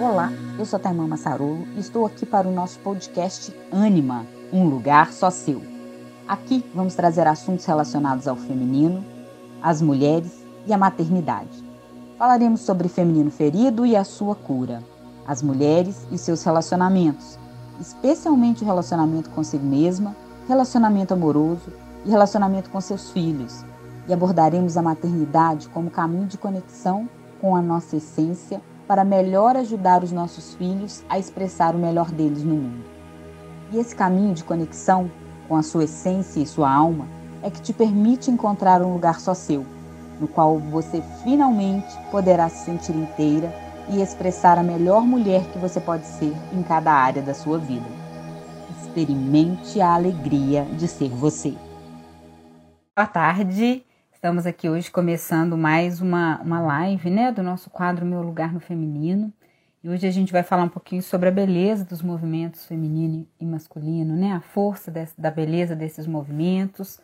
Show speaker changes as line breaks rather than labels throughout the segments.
Olá, eu sou Taimã Massarolo e estou aqui para o nosso podcast Anima, um lugar só seu. Aqui vamos trazer assuntos relacionados ao feminino, às mulheres e à maternidade. Falaremos sobre feminino ferido e a sua cura, as mulheres e seus relacionamentos, especialmente o relacionamento consigo mesma, relacionamento amoroso e relacionamento com seus filhos. E abordaremos a maternidade como caminho de conexão com a nossa essência para melhor ajudar os nossos filhos a expressar o melhor deles no mundo. E esse caminho de conexão com a sua essência e sua alma é que te permite encontrar um lugar só seu, no qual você finalmente poderá se sentir inteira e expressar a melhor mulher que você pode ser em cada área da sua vida. Experimente a alegria de ser você. Boa tarde, Estamos aqui hoje começando mais uma, uma live né, do nosso quadro Meu Lugar no Feminino. E hoje a gente vai falar um pouquinho sobre a beleza dos movimentos feminino e masculino, né? A força da beleza desses movimentos,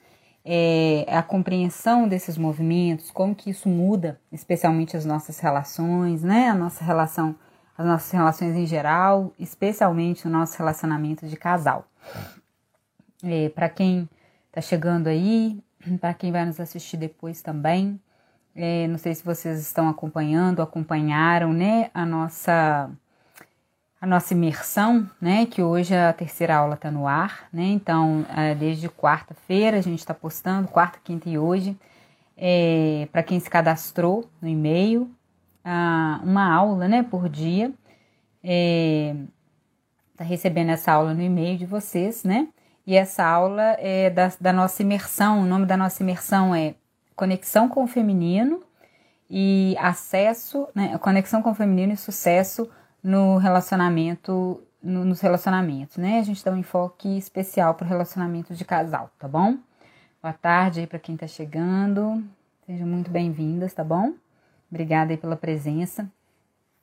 é, a compreensão desses movimentos, como que isso muda, especialmente as nossas relações, né? A nossa relação, as nossas relações em geral, especialmente o nosso relacionamento de casal. É, Para quem está chegando aí, para quem vai nos assistir depois também. É, não sei se vocês estão acompanhando, acompanharam, né, a nossa a nossa imersão, né, que hoje a terceira aula está no ar, né, então é, desde quarta-feira a gente está postando, quarta, quinta e hoje, é, para quem se cadastrou no e-mail, uma aula, né, por dia, está é, recebendo essa aula no e-mail de vocês, né, e essa aula é da, da nossa imersão. O nome da nossa imersão é Conexão com o Feminino e acesso, né, conexão com o feminino e sucesso no relacionamento, no, nos relacionamentos, né? A gente dá um enfoque especial para o relacionamento de casal, tá bom? Boa tarde aí para quem está chegando, sejam muito bem-vindas, tá bom? Obrigada aí pela presença.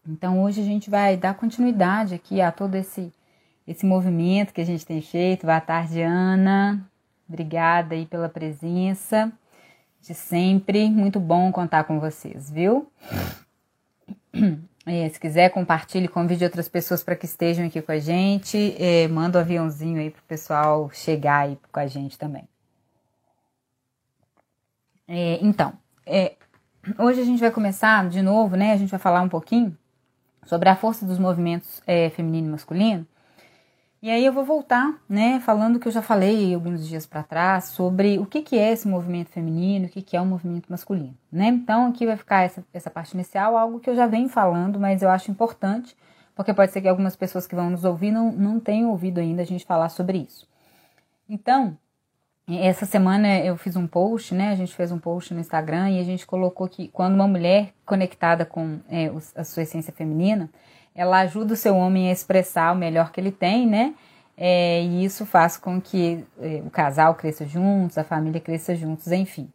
Então hoje a gente vai dar continuidade aqui a todo esse esse movimento que a gente tem feito. Boa tarde, Ana. Obrigada aí pela presença de sempre. Muito bom contar com vocês, viu? É, se quiser, compartilhe, convide outras pessoas para que estejam aqui com a gente. É, manda o um aviãozinho aí para o pessoal chegar aí com a gente também. É, então, é, hoje a gente vai começar de novo, né? A gente vai falar um pouquinho sobre a força dos movimentos é, feminino e masculino. E aí eu vou voltar, né, falando que eu já falei alguns dias para trás sobre o que, que é esse movimento feminino, o que, que é o movimento masculino, né? Então aqui vai ficar essa, essa parte inicial, algo que eu já venho falando, mas eu acho importante, porque pode ser que algumas pessoas que vão nos ouvir não, não tenham ouvido ainda a gente falar sobre isso. Então, essa semana eu fiz um post, né? A gente fez um post no Instagram e a gente colocou que quando uma mulher conectada com é, a sua essência feminina, ela ajuda o seu homem a expressar o melhor que ele tem, né? É, e isso faz com que é, o casal cresça juntos, a família cresça juntos, enfim.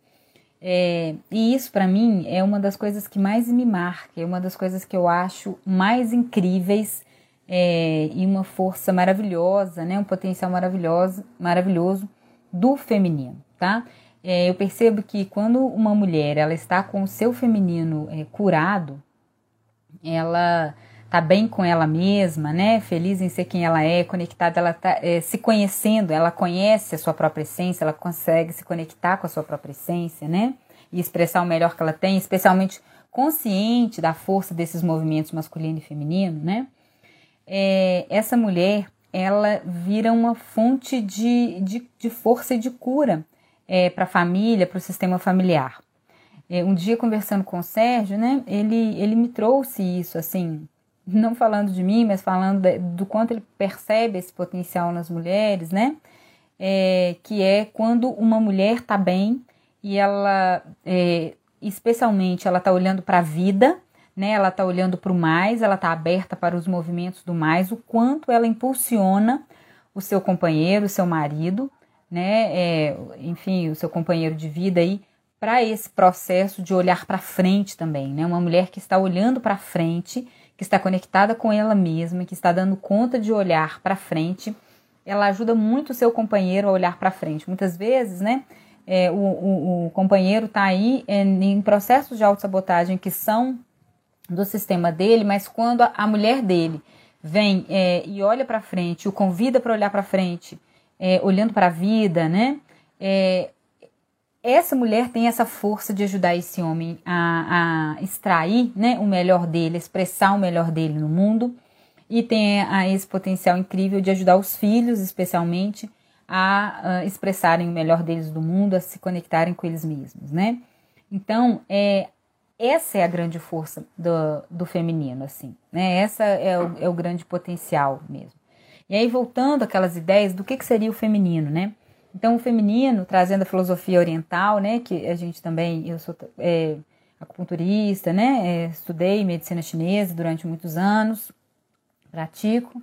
É, e isso para mim é uma das coisas que mais me marca, é uma das coisas que eu acho mais incríveis é, e uma força maravilhosa, né? Um potencial maravilhoso, maravilhoso do feminino, tá? É, eu percebo que quando uma mulher ela está com o seu feminino é, curado, ela tá bem com ela mesma, né? Feliz em ser quem ela é, conectada, ela tá é, se conhecendo, ela conhece a sua própria essência, ela consegue se conectar com a sua própria essência, né? E expressar o melhor que ela tem, especialmente consciente da força desses movimentos masculino e feminino, né? É, essa mulher, ela vira uma fonte de, de, de força e de cura é, para a família, para o sistema familiar. Um dia conversando com o Sérgio, né, ele, ele me trouxe isso, assim, não falando de mim, mas falando de, do quanto ele percebe esse potencial nas mulheres, né? É, que é quando uma mulher tá bem e ela, é, especialmente, ela tá olhando para a vida, né? Ela tá olhando para o mais, ela tá aberta para os movimentos do mais, o quanto ela impulsiona o seu companheiro, o seu marido, né? É, enfim, o seu companheiro de vida aí para esse processo de olhar para frente também, né? Uma mulher que está olhando para frente que está conectada com ela mesma, que está dando conta de olhar para frente, ela ajuda muito o seu companheiro a olhar para frente. Muitas vezes, né, é, o, o, o, companheiro está aí é, em processos de autossabotagem que são do sistema dele, mas quando a, mulher dele vem é, e olha para frente, o convida para olhar para frente, é, olhando para a vida, né? É, essa mulher tem essa força de ajudar esse homem a, a extrair né, o melhor dele, expressar o melhor dele no mundo e tem a, esse potencial incrível de ajudar os filhos, especialmente, a, a expressarem o melhor deles do mundo, a se conectarem com eles mesmos, né? Então, é, essa é a grande força do, do feminino, assim, né? Essa é o, é o grande potencial mesmo. E aí, voltando àquelas ideias do que, que seria o feminino, né? Então, o feminino, trazendo a filosofia oriental, né, que a gente também, eu sou é, acupunturista, né, é, estudei medicina chinesa durante muitos anos, pratico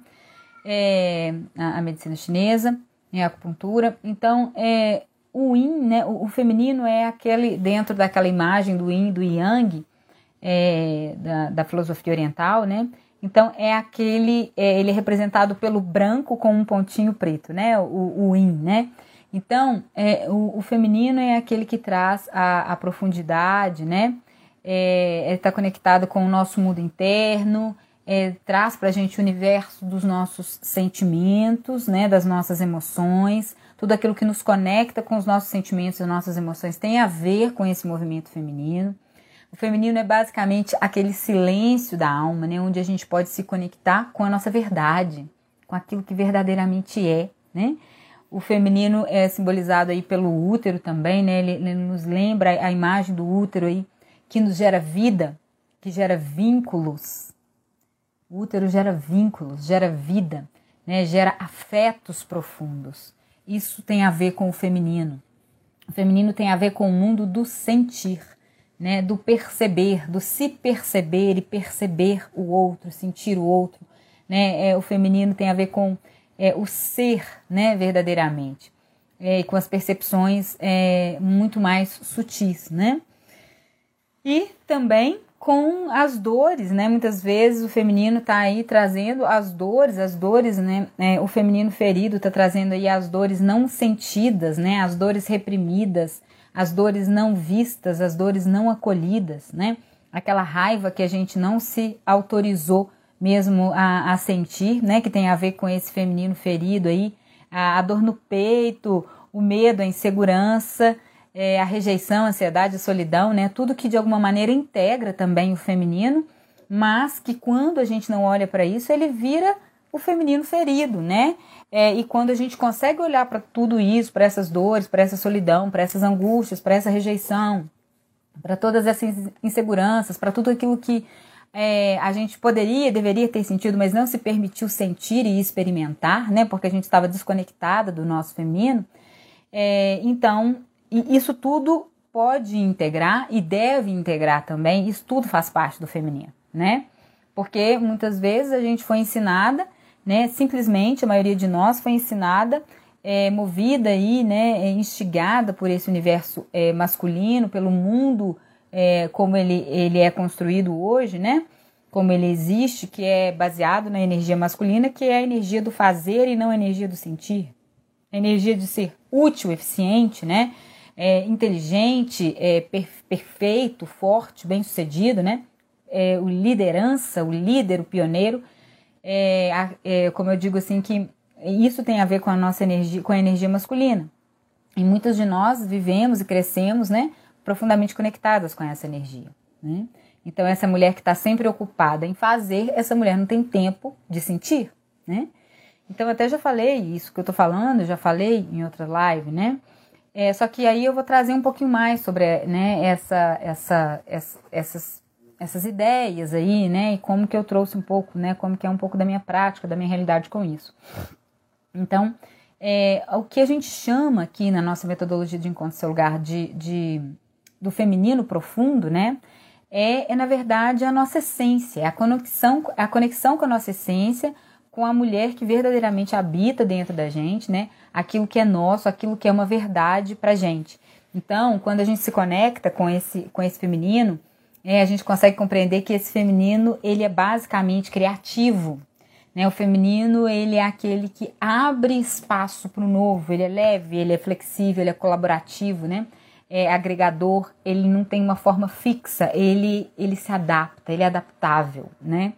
é, a, a, medicina chinesa, a acupuntura. Então, é, o yin, né, o, o, feminino é aquele, dentro daquela imagem do yin, do yang, é, da, da filosofia oriental, né, então é aquele, é, ele é representado pelo branco com um pontinho preto, né? O, o yin, né? Então, é, o, o, feminino é aquele que traz a, a profundidade, né? É, está conectado com o nosso mundo interno, é, traz para a gente o universo dos nossos sentimentos, né? Das nossas emoções, tudo aquilo que nos conecta com os nossos sentimentos e nossas emoções tem a ver com esse movimento feminino. O feminino é basicamente aquele silêncio da alma, né? Onde a gente pode se conectar com a nossa verdade, com aquilo que verdadeiramente é, né? O feminino é simbolizado aí pelo útero também, né? Ele, ele, nos lembra a imagem do útero aí, que nos gera vida, que gera vínculos. O útero gera vínculos, gera vida, né? Gera afetos profundos. Isso tem a ver com o feminino. O feminino tem a ver com o mundo do sentir, né? Do perceber, do se perceber e perceber o outro, sentir o outro, né? É, o feminino tem a ver com é, o ser né, verdadeiramente, é, com as percepções é, muito mais sutis, né? E também com as dores, né? Muitas vezes o feminino está aí trazendo as dores, as dores, né? É, o feminino ferido está trazendo aí as dores não sentidas, né? As dores reprimidas, as dores não vistas, as dores não acolhidas, né? Aquela raiva que a gente não se autorizou mesmo a, a sentir, né? Que tem a ver com esse feminino ferido aí, a, a dor no peito, o medo, a insegurança, é, a rejeição, a ansiedade, a solidão, né? Tudo que de alguma maneira integra também o feminino, mas que quando a gente não olha para isso, ele vira o feminino ferido, né? É, e quando a gente consegue olhar para tudo isso, para essas dores, para essa solidão, para essas angústias, para essa rejeição, para todas essas inseguranças, para tudo aquilo que é, a gente poderia, deveria ter sentido, mas não se permitiu sentir e experimentar, né? Porque a gente estava desconectada do nosso feminino. É, então, isso tudo pode integrar e deve integrar também, isso tudo faz parte do feminino, né? Porque muitas vezes a gente foi ensinada, né? Simplesmente a maioria de nós foi ensinada, é, movida aí, né? Instigada por esse universo é, masculino, pelo mundo é, como ele, ele é construído hoje, né? Como ele existe, que é baseado na energia masculina, que é a energia do fazer e não a energia do sentir. A energia de ser útil, eficiente, né? É, inteligente, é, per, perfeito, forte, bem-sucedido, né? É, o liderança, o líder, o pioneiro. É, é, como eu digo assim, que isso tem a ver com a nossa energia, com a energia masculina. E muitos de nós vivemos e crescemos, né? Profundamente conectadas com essa energia. Né? Então, essa mulher que está sempre ocupada em fazer, essa mulher não tem tempo de sentir. Né? Então, até já falei isso que eu estou falando, já falei em outra live, né? É, só que aí eu vou trazer um pouquinho mais sobre né, essa, essa, essa, essas, essas ideias aí, né? E como que eu trouxe um pouco, né? Como que é um pouco da minha prática, da minha realidade com isso. Então, é, o que a gente chama aqui na nossa metodologia de encontro seu lugar de, de do feminino profundo, né? É, é na verdade a nossa essência, é a conexão, a conexão com a nossa essência, com a mulher que verdadeiramente habita dentro da gente, né? Aquilo que é nosso, aquilo que é uma verdade pra gente. Então, quando a gente se conecta com esse, com esse feminino, é, a gente consegue compreender que esse feminino ele é basicamente criativo. Né? O feminino ele é aquele que abre espaço para o novo, ele é leve, ele é flexível, ele é colaborativo, né? É agregador, ele não tem uma forma fixa, ele, ele se adapta, ele é adaptável, né?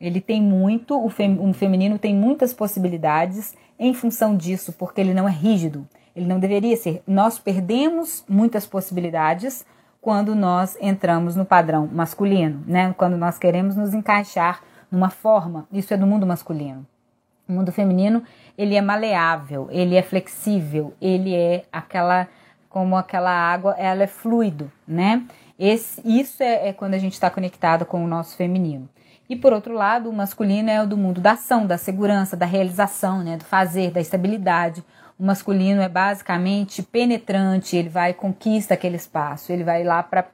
Ele tem muito, o fem, um feminino tem muitas possibilidades em função disso, porque ele não é rígido, ele não deveria ser. Nós perdemos muitas possibilidades quando nós entramos no padrão masculino, né? Quando nós queremos nos encaixar numa forma, isso é do mundo masculino. O mundo feminino, ele é maleável, ele é flexível, ele é aquela como aquela água, ela é fluido, né? Esse, isso é, é quando a gente está conectado com o nosso feminino. E por outro lado, o masculino é o do mundo da ação, da segurança, da realização, né? Do fazer, da estabilidade. O masculino é basicamente penetrante, ele vai conquista aquele espaço, ele vai lá para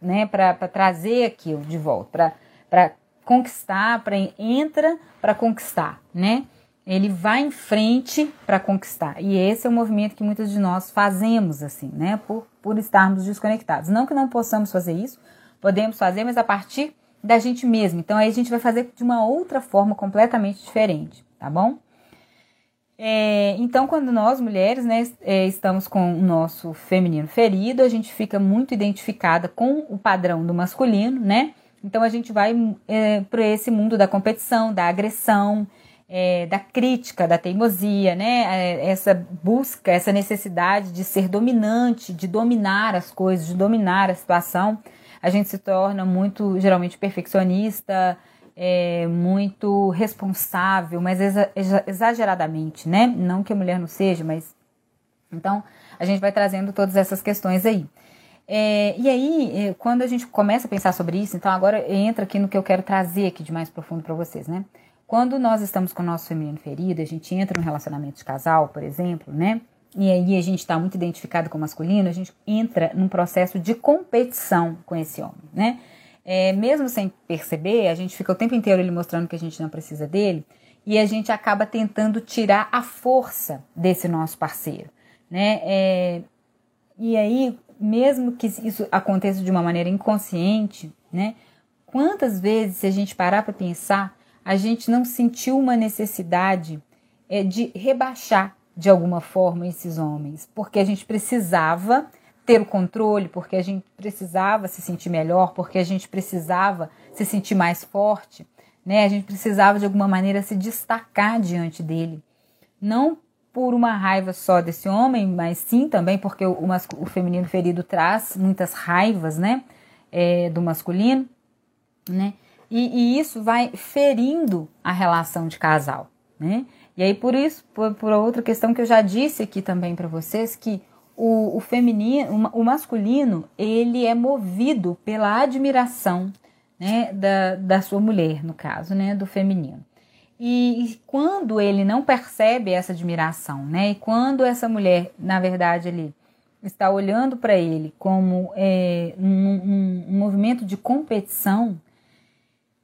né, para trazer aquilo de volta, para conquistar, para entra para conquistar, né? Ele vai em frente para conquistar. E esse é o movimento que muitos de nós fazemos assim, né? Por, por estarmos desconectados. Não que não possamos fazer isso, podemos fazer, mas a partir da gente mesmo. Então aí a gente vai fazer de uma outra forma completamente diferente, tá bom? É, então, quando nós mulheres né, é, estamos com o nosso feminino ferido, a gente fica muito identificada com o padrão do masculino, né? Então a gente vai é, para esse mundo da competição, da agressão, é, da crítica, da teimosia, né? É, essa busca, essa necessidade de ser dominante, de dominar as coisas, de dominar a situação. A gente se torna muito, geralmente, perfeccionista, é, muito responsável, mas exa exageradamente, né? Não que a mulher não seja, mas. Então, a gente vai trazendo todas essas questões aí. É, e aí, é, quando a gente começa a pensar sobre isso, então agora entra aqui no que eu quero trazer aqui de mais profundo para vocês, né? Quando nós estamos com o nosso feminino ferido, a gente entra num relacionamento de casal, por exemplo, né? E aí a gente está muito identificado com o masculino, a gente entra num processo de competição com esse homem, né? É, mesmo sem perceber, a gente fica o tempo inteiro ele mostrando que a gente não precisa dele e a gente acaba tentando tirar a força desse nosso parceiro, né? É, e aí, mesmo que isso aconteça de uma maneira inconsciente, né? Quantas vezes, se a gente parar para pensar, a gente não sentiu uma necessidade é, de rebaixar de alguma forma esses homens, porque a gente precisava ter o controle, porque a gente precisava se sentir melhor, porque a gente precisava se sentir mais forte, né? A gente precisava de alguma maneira se destacar diante dele, não por uma raiva só desse homem, mas sim também porque o, o, feminino ferido traz muitas raivas, né? É, do masculino, né? E, e, isso vai ferindo a relação de casal, né? E aí por isso, por, por outra questão que eu já disse aqui também para vocês, que o, o feminino, o, masculino, ele é movido pela admiração, né, da, da sua mulher, no caso, né, do feminino. E, e, quando ele não percebe essa admiração, né, e quando essa mulher, na verdade, ele está olhando para ele como é, um, um, um movimento de competição,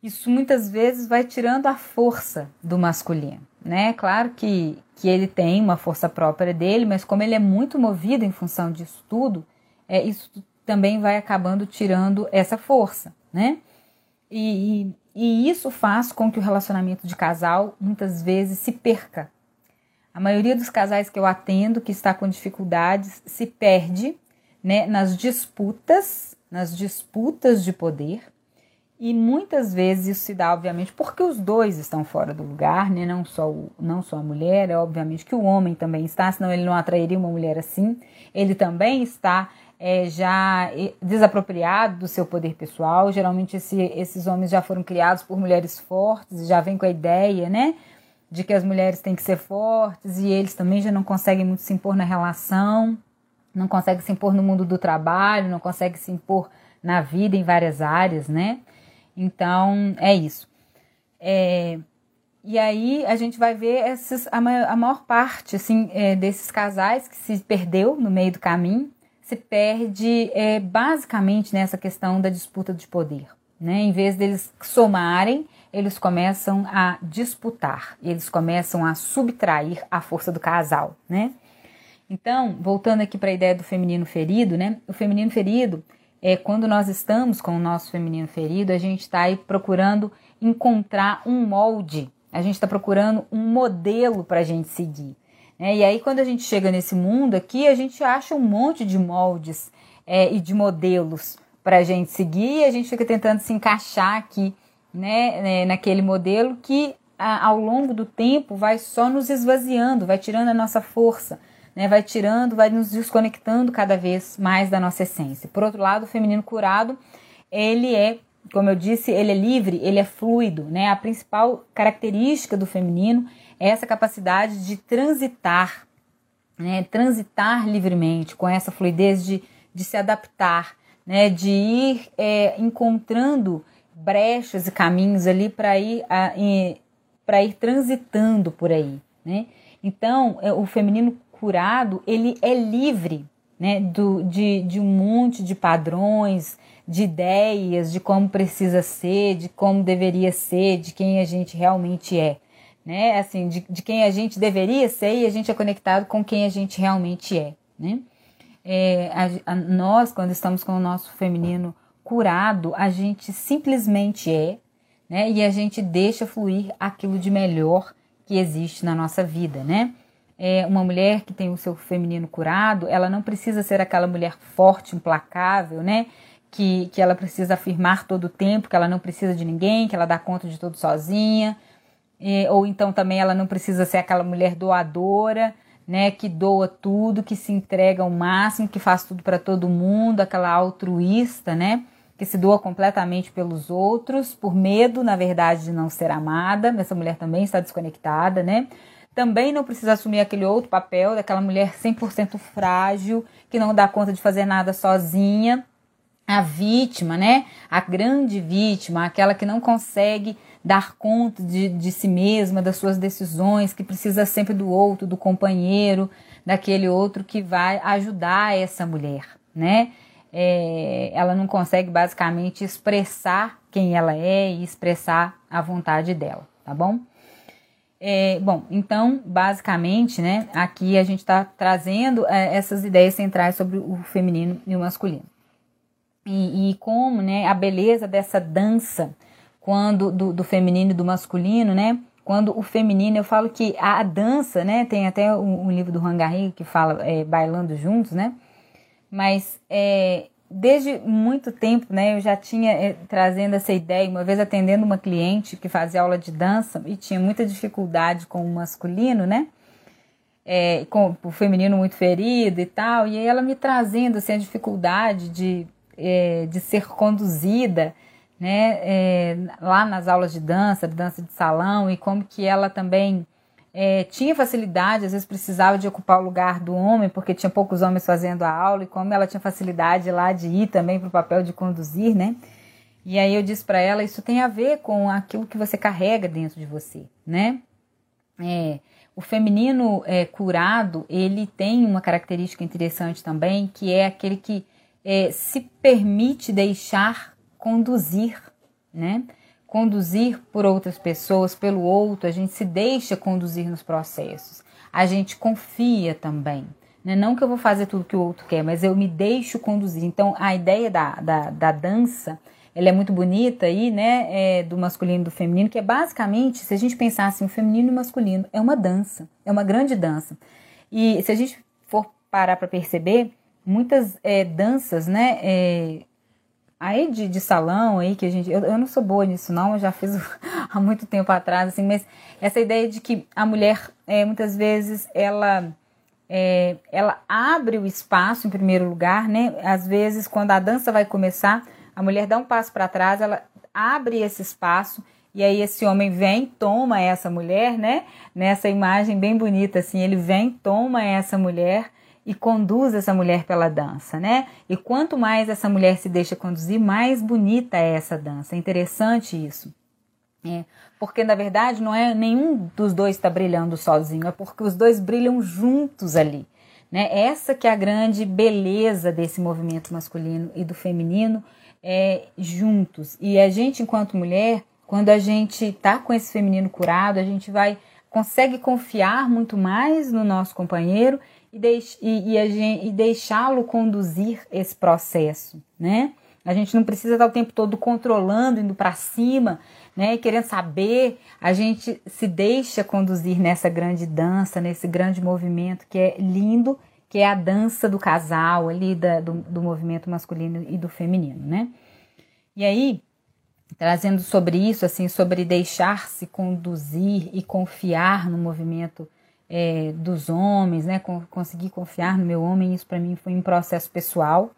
isso muitas vezes vai tirando a força do masculino, né? Claro que, que ele tem uma força própria dele, mas como ele é muito movido em função disso tudo, é, isso também vai acabando tirando essa força, né? E, e, e isso faz com que o relacionamento de casal muitas vezes se perca. A maioria dos casais que eu atendo que está com dificuldades se perde né, nas disputas, nas disputas de poder, e muitas vezes isso se dá, obviamente, porque os dois estão fora do lugar, né? não, só o, não só a mulher, é obviamente que o homem também está, senão ele não atrairia uma mulher assim. Ele também está é, já desapropriado do seu poder pessoal. Geralmente esse, esses homens já foram criados por mulheres fortes, já vem com a ideia, né? De que as mulheres têm que ser fortes e eles também já não conseguem muito se impor na relação, não conseguem se impor no mundo do trabalho, não conseguem se impor na vida em várias áreas, né? Então, é isso. É, e aí a gente vai ver esses, a, maior, a maior parte assim, é, desses casais que se perdeu no meio do caminho, se perde é, basicamente nessa questão da disputa de poder. Né? Em vez deles somarem, eles começam a disputar, eles começam a subtrair a força do casal. Né? Então, voltando aqui para a ideia do feminino ferido, né? o feminino ferido é, quando nós estamos com o nosso feminino ferido, a gente está aí procurando encontrar um molde, a gente está procurando um modelo para a gente seguir. Né? E aí, quando a gente chega nesse mundo aqui, a gente acha um monte de moldes é, e de modelos para a gente seguir, e a gente fica tentando se encaixar aqui, né, né naquele modelo que ao longo do tempo vai só nos esvaziando, vai tirando a nossa força, né, vai tirando, vai nos desconectando cada vez mais da nossa essência. Por outro lado, o feminino curado, ele é, como eu disse, ele é livre, ele é fluido, né? A principal característica do feminino é essa capacidade de transitar, né, transitar livremente com essa fluidez de, de se adaptar, né, de ir é, encontrando brechas e caminhos ali para ir para ir transitando por aí, né? Então, é, o feminino curado, ele é livre, né, do, de, de um monte de padrões, de ideias, de como precisa ser, de como deveria ser, de quem a gente realmente é, né? Assim, de, de quem a gente deveria ser e a gente é conectado com quem a gente realmente é, né? é, a, a, nós, quando estamos com o nosso feminino curado, a gente simplesmente é, né? E a gente deixa fluir aquilo de melhor que existe na nossa vida, né? É, uma mulher que tem o seu feminino curado, ela não precisa ser aquela mulher forte, implacável, né? Que, que ela precisa afirmar todo o tempo, que ela não precisa de ninguém, que ela dá conta de tudo sozinha. É, ou então também ela não precisa ser aquela mulher doadora, né, que doa tudo, que se entrega ao máximo, que faz tudo para todo mundo, aquela altruísta, né, que se doa completamente pelos outros, por medo, na verdade, de não ser amada. Essa mulher também está desconectada, né? Também não precisa assumir aquele outro papel daquela mulher 100% frágil, que não dá conta de fazer nada sozinha. A vítima, né? A grande vítima, aquela que não consegue dar conta de, de si mesma, das suas decisões, que precisa sempre do outro, do companheiro, daquele outro que vai ajudar essa mulher, né? É, ela não consegue basicamente expressar quem ela é e expressar a vontade dela, tá bom? É, bom, então, basicamente, né, aqui a gente está trazendo é, essas ideias centrais sobre o feminino e o masculino. E, e como, né, a beleza dessa dança quando do, do feminino e do masculino, né? Quando o feminino, eu falo que a, dança, né? Tem até um, um livro do Rangarri que fala é, bailando juntos, né? Mas é, desde muito tempo, né? Eu já tinha é, trazendo essa ideia, uma vez atendendo uma cliente que fazia aula de dança e tinha muita dificuldade com o masculino, né? É, com o feminino muito ferido e tal, e ela me trazendo assim, a dificuldade de, é, de ser conduzida né, lá nas aulas de dança, dança de salão, e como que ela também é, tinha facilidade, às vezes precisava de ocupar o lugar do homem, porque tinha poucos homens fazendo a aula, e como ela tinha facilidade lá de ir também para o papel de conduzir, né? E aí eu disse para ela, isso tem a ver com aquilo que você carrega dentro de você, né? É, o feminino é, curado, ele tem uma característica interessante também, que é aquele que é, se permite deixar conduzir, né? Conduzir por outras pessoas, pelo outro, a gente se deixa conduzir nos processos. A gente confia também. Né? Não que eu vou fazer tudo que o outro quer, mas eu me deixo conduzir. Então, a ideia da, da, da dança, ela é muito bonita aí, né? É, do masculino e do feminino, que é basicamente, se a gente pensar assim, o feminino e o masculino, é uma dança, é uma grande dança. E se a gente for parar para perceber, muitas é, danças, né? É, aí de, de salão aí que a gente eu, eu não sou boa nisso não eu já fiz há muito tempo atrás assim mas essa ideia de que a mulher é, muitas vezes ela é, ela abre o espaço em primeiro lugar né às vezes quando a dança vai começar a mulher dá um passo para trás ela abre esse espaço e aí esse homem vem, toma essa mulher, né? Nessa imagem bem bonita assim, ele vem, toma essa mulher e conduz essa mulher pela dança, né? E quanto mais essa mulher se deixa conduzir, mais bonita é essa dança. É interessante isso. É, porque na verdade não é nenhum dos dois está brilhando sozinho, é porque os dois brilham juntos ali. Né? Essa que é a grande beleza desse movimento masculino e do feminino é, juntos. E a gente, enquanto mulher, quando a gente tá com esse feminino curado, a gente vai consegue confiar muito mais no nosso companheiro e, deix, e, e, e deixá-lo conduzir esse processo, né? A gente não precisa estar o tempo todo controlando, indo para cima, né? Querendo saber. A gente se deixa conduzir nessa grande dança, nesse grande movimento que é lindo que é a dança do casal ali, da, do, do movimento masculino e do feminino, né? E aí, trazendo sobre isso, assim, sobre deixar-se conduzir e confiar no movimento é, dos homens, né? Conseguir confiar no meu homem, isso para mim foi um processo pessoal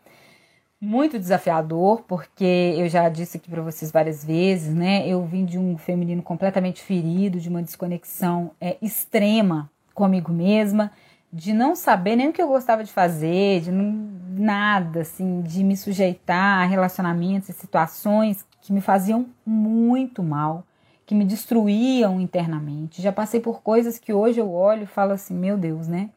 muito desafiador, porque eu já disse aqui para vocês várias vezes, né? Eu vim de um feminino completamente ferido, de uma desconexão é, extrema comigo mesma, de não saber nem o que eu gostava de fazer, de não, nada, assim, de me sujeitar a relacionamentos e situações que me faziam muito mal, que me destruíam internamente. Já passei por coisas que hoje eu olho e falo assim, meu Deus, né?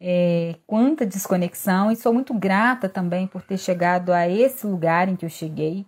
é, quanta desconexão e sou muito grata também por ter chegado a esse lugar em que eu cheguei,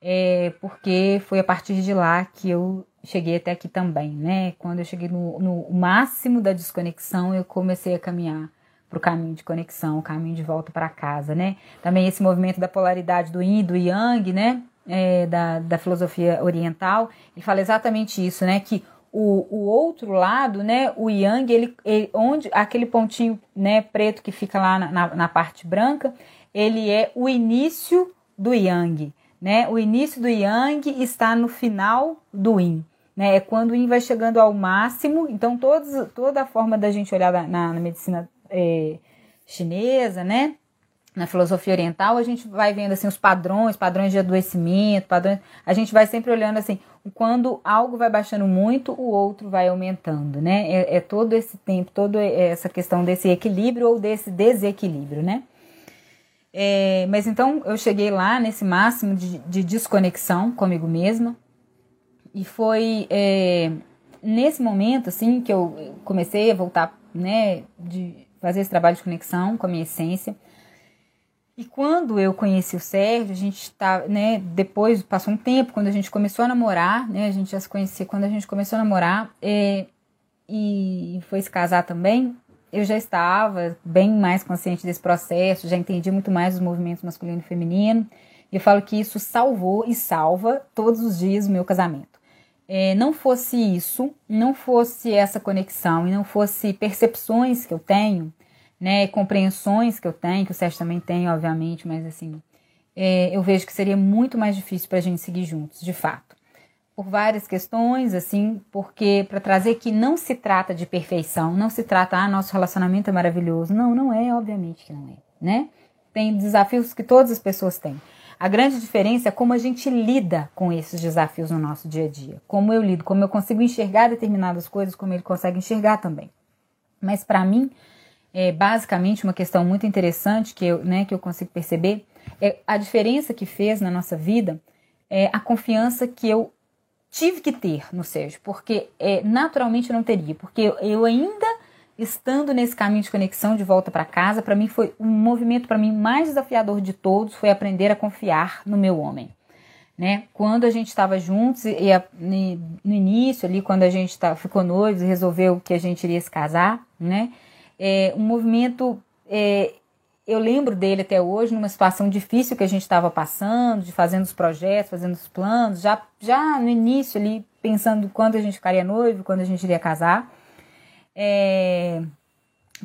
é, porque foi a partir de lá que eu cheguei até aqui também, né? Quando eu cheguei no, no máximo da desconexão, eu comecei a caminhar para o caminho de conexão, o caminho de volta para casa, né? Também esse movimento da polaridade do Yin e do Yang, né? É, da, da filosofia oriental, ele fala exatamente isso, né? Que o, o outro lado, né, o yang, ele, ele, onde aquele pontinho, né, preto que fica lá na, na, na parte branca, ele é o início do yang, né? O início do yang está no final do yin, né? É quando o yin vai chegando ao máximo. Então, todos, toda a forma da gente olhar na, na medicina é, chinesa, né? Na filosofia oriental, a gente vai vendo assim os padrões, padrões de adoecimento, padrões, a gente vai sempre olhando assim, quando algo vai baixando muito, o outro vai aumentando, né? É, é todo esse tempo, toda essa questão desse equilíbrio ou desse desequilíbrio, né? É, mas então eu cheguei lá nesse máximo de, de desconexão comigo mesma e foi é, nesse momento assim que eu comecei a voltar, né, de fazer esse trabalho de conexão com a minha essência e quando eu conheci o Sérgio, a gente tá, né, depois passou um tempo, quando a gente começou a namorar, né, a gente já se conhecia quando a gente começou a namorar é, e foi se casar também, eu já estava bem mais consciente desse processo, já entendi muito mais os movimentos masculino e feminino, e eu falo que isso salvou e salva todos os dias o meu casamento. É, não fosse isso, não fosse essa conexão e não fosse percepções que eu tenho, né, compreensões que eu tenho, que o Sérgio também tem, obviamente, mas assim, é, eu vejo que seria muito mais difícil para a gente seguir juntos, de fato. Por várias questões, assim, porque para trazer que não se trata de perfeição, não se trata, ah, nosso relacionamento é maravilhoso. Não, não é, obviamente que não é, né? Tem desafios que todas as pessoas têm. A grande diferença é como a gente lida com esses desafios no nosso dia a dia. Como eu lido, como eu consigo enxergar determinadas coisas, como ele consegue enxergar também. Mas para mim, é, basicamente uma questão muito interessante que eu, né, que eu consigo perceber é a diferença que fez na nossa vida é a confiança que eu tive que ter no Sérgio, porque é, naturalmente eu não teria, porque eu ainda estando nesse caminho de conexão de volta para casa, para mim foi um movimento para mim mais desafiador de todos, foi aprender a confiar no meu homem. Né? Quando a gente estava juntos e a, no início ali, quando a gente tá, ficou noivos e resolveu que a gente iria se casar, né? É, um movimento. É, eu lembro dele até hoje numa situação difícil que a gente estava passando, de fazendo os projetos, fazendo os planos, já, já no início ali, pensando quando a gente ficaria noivo, quando a gente iria casar. É...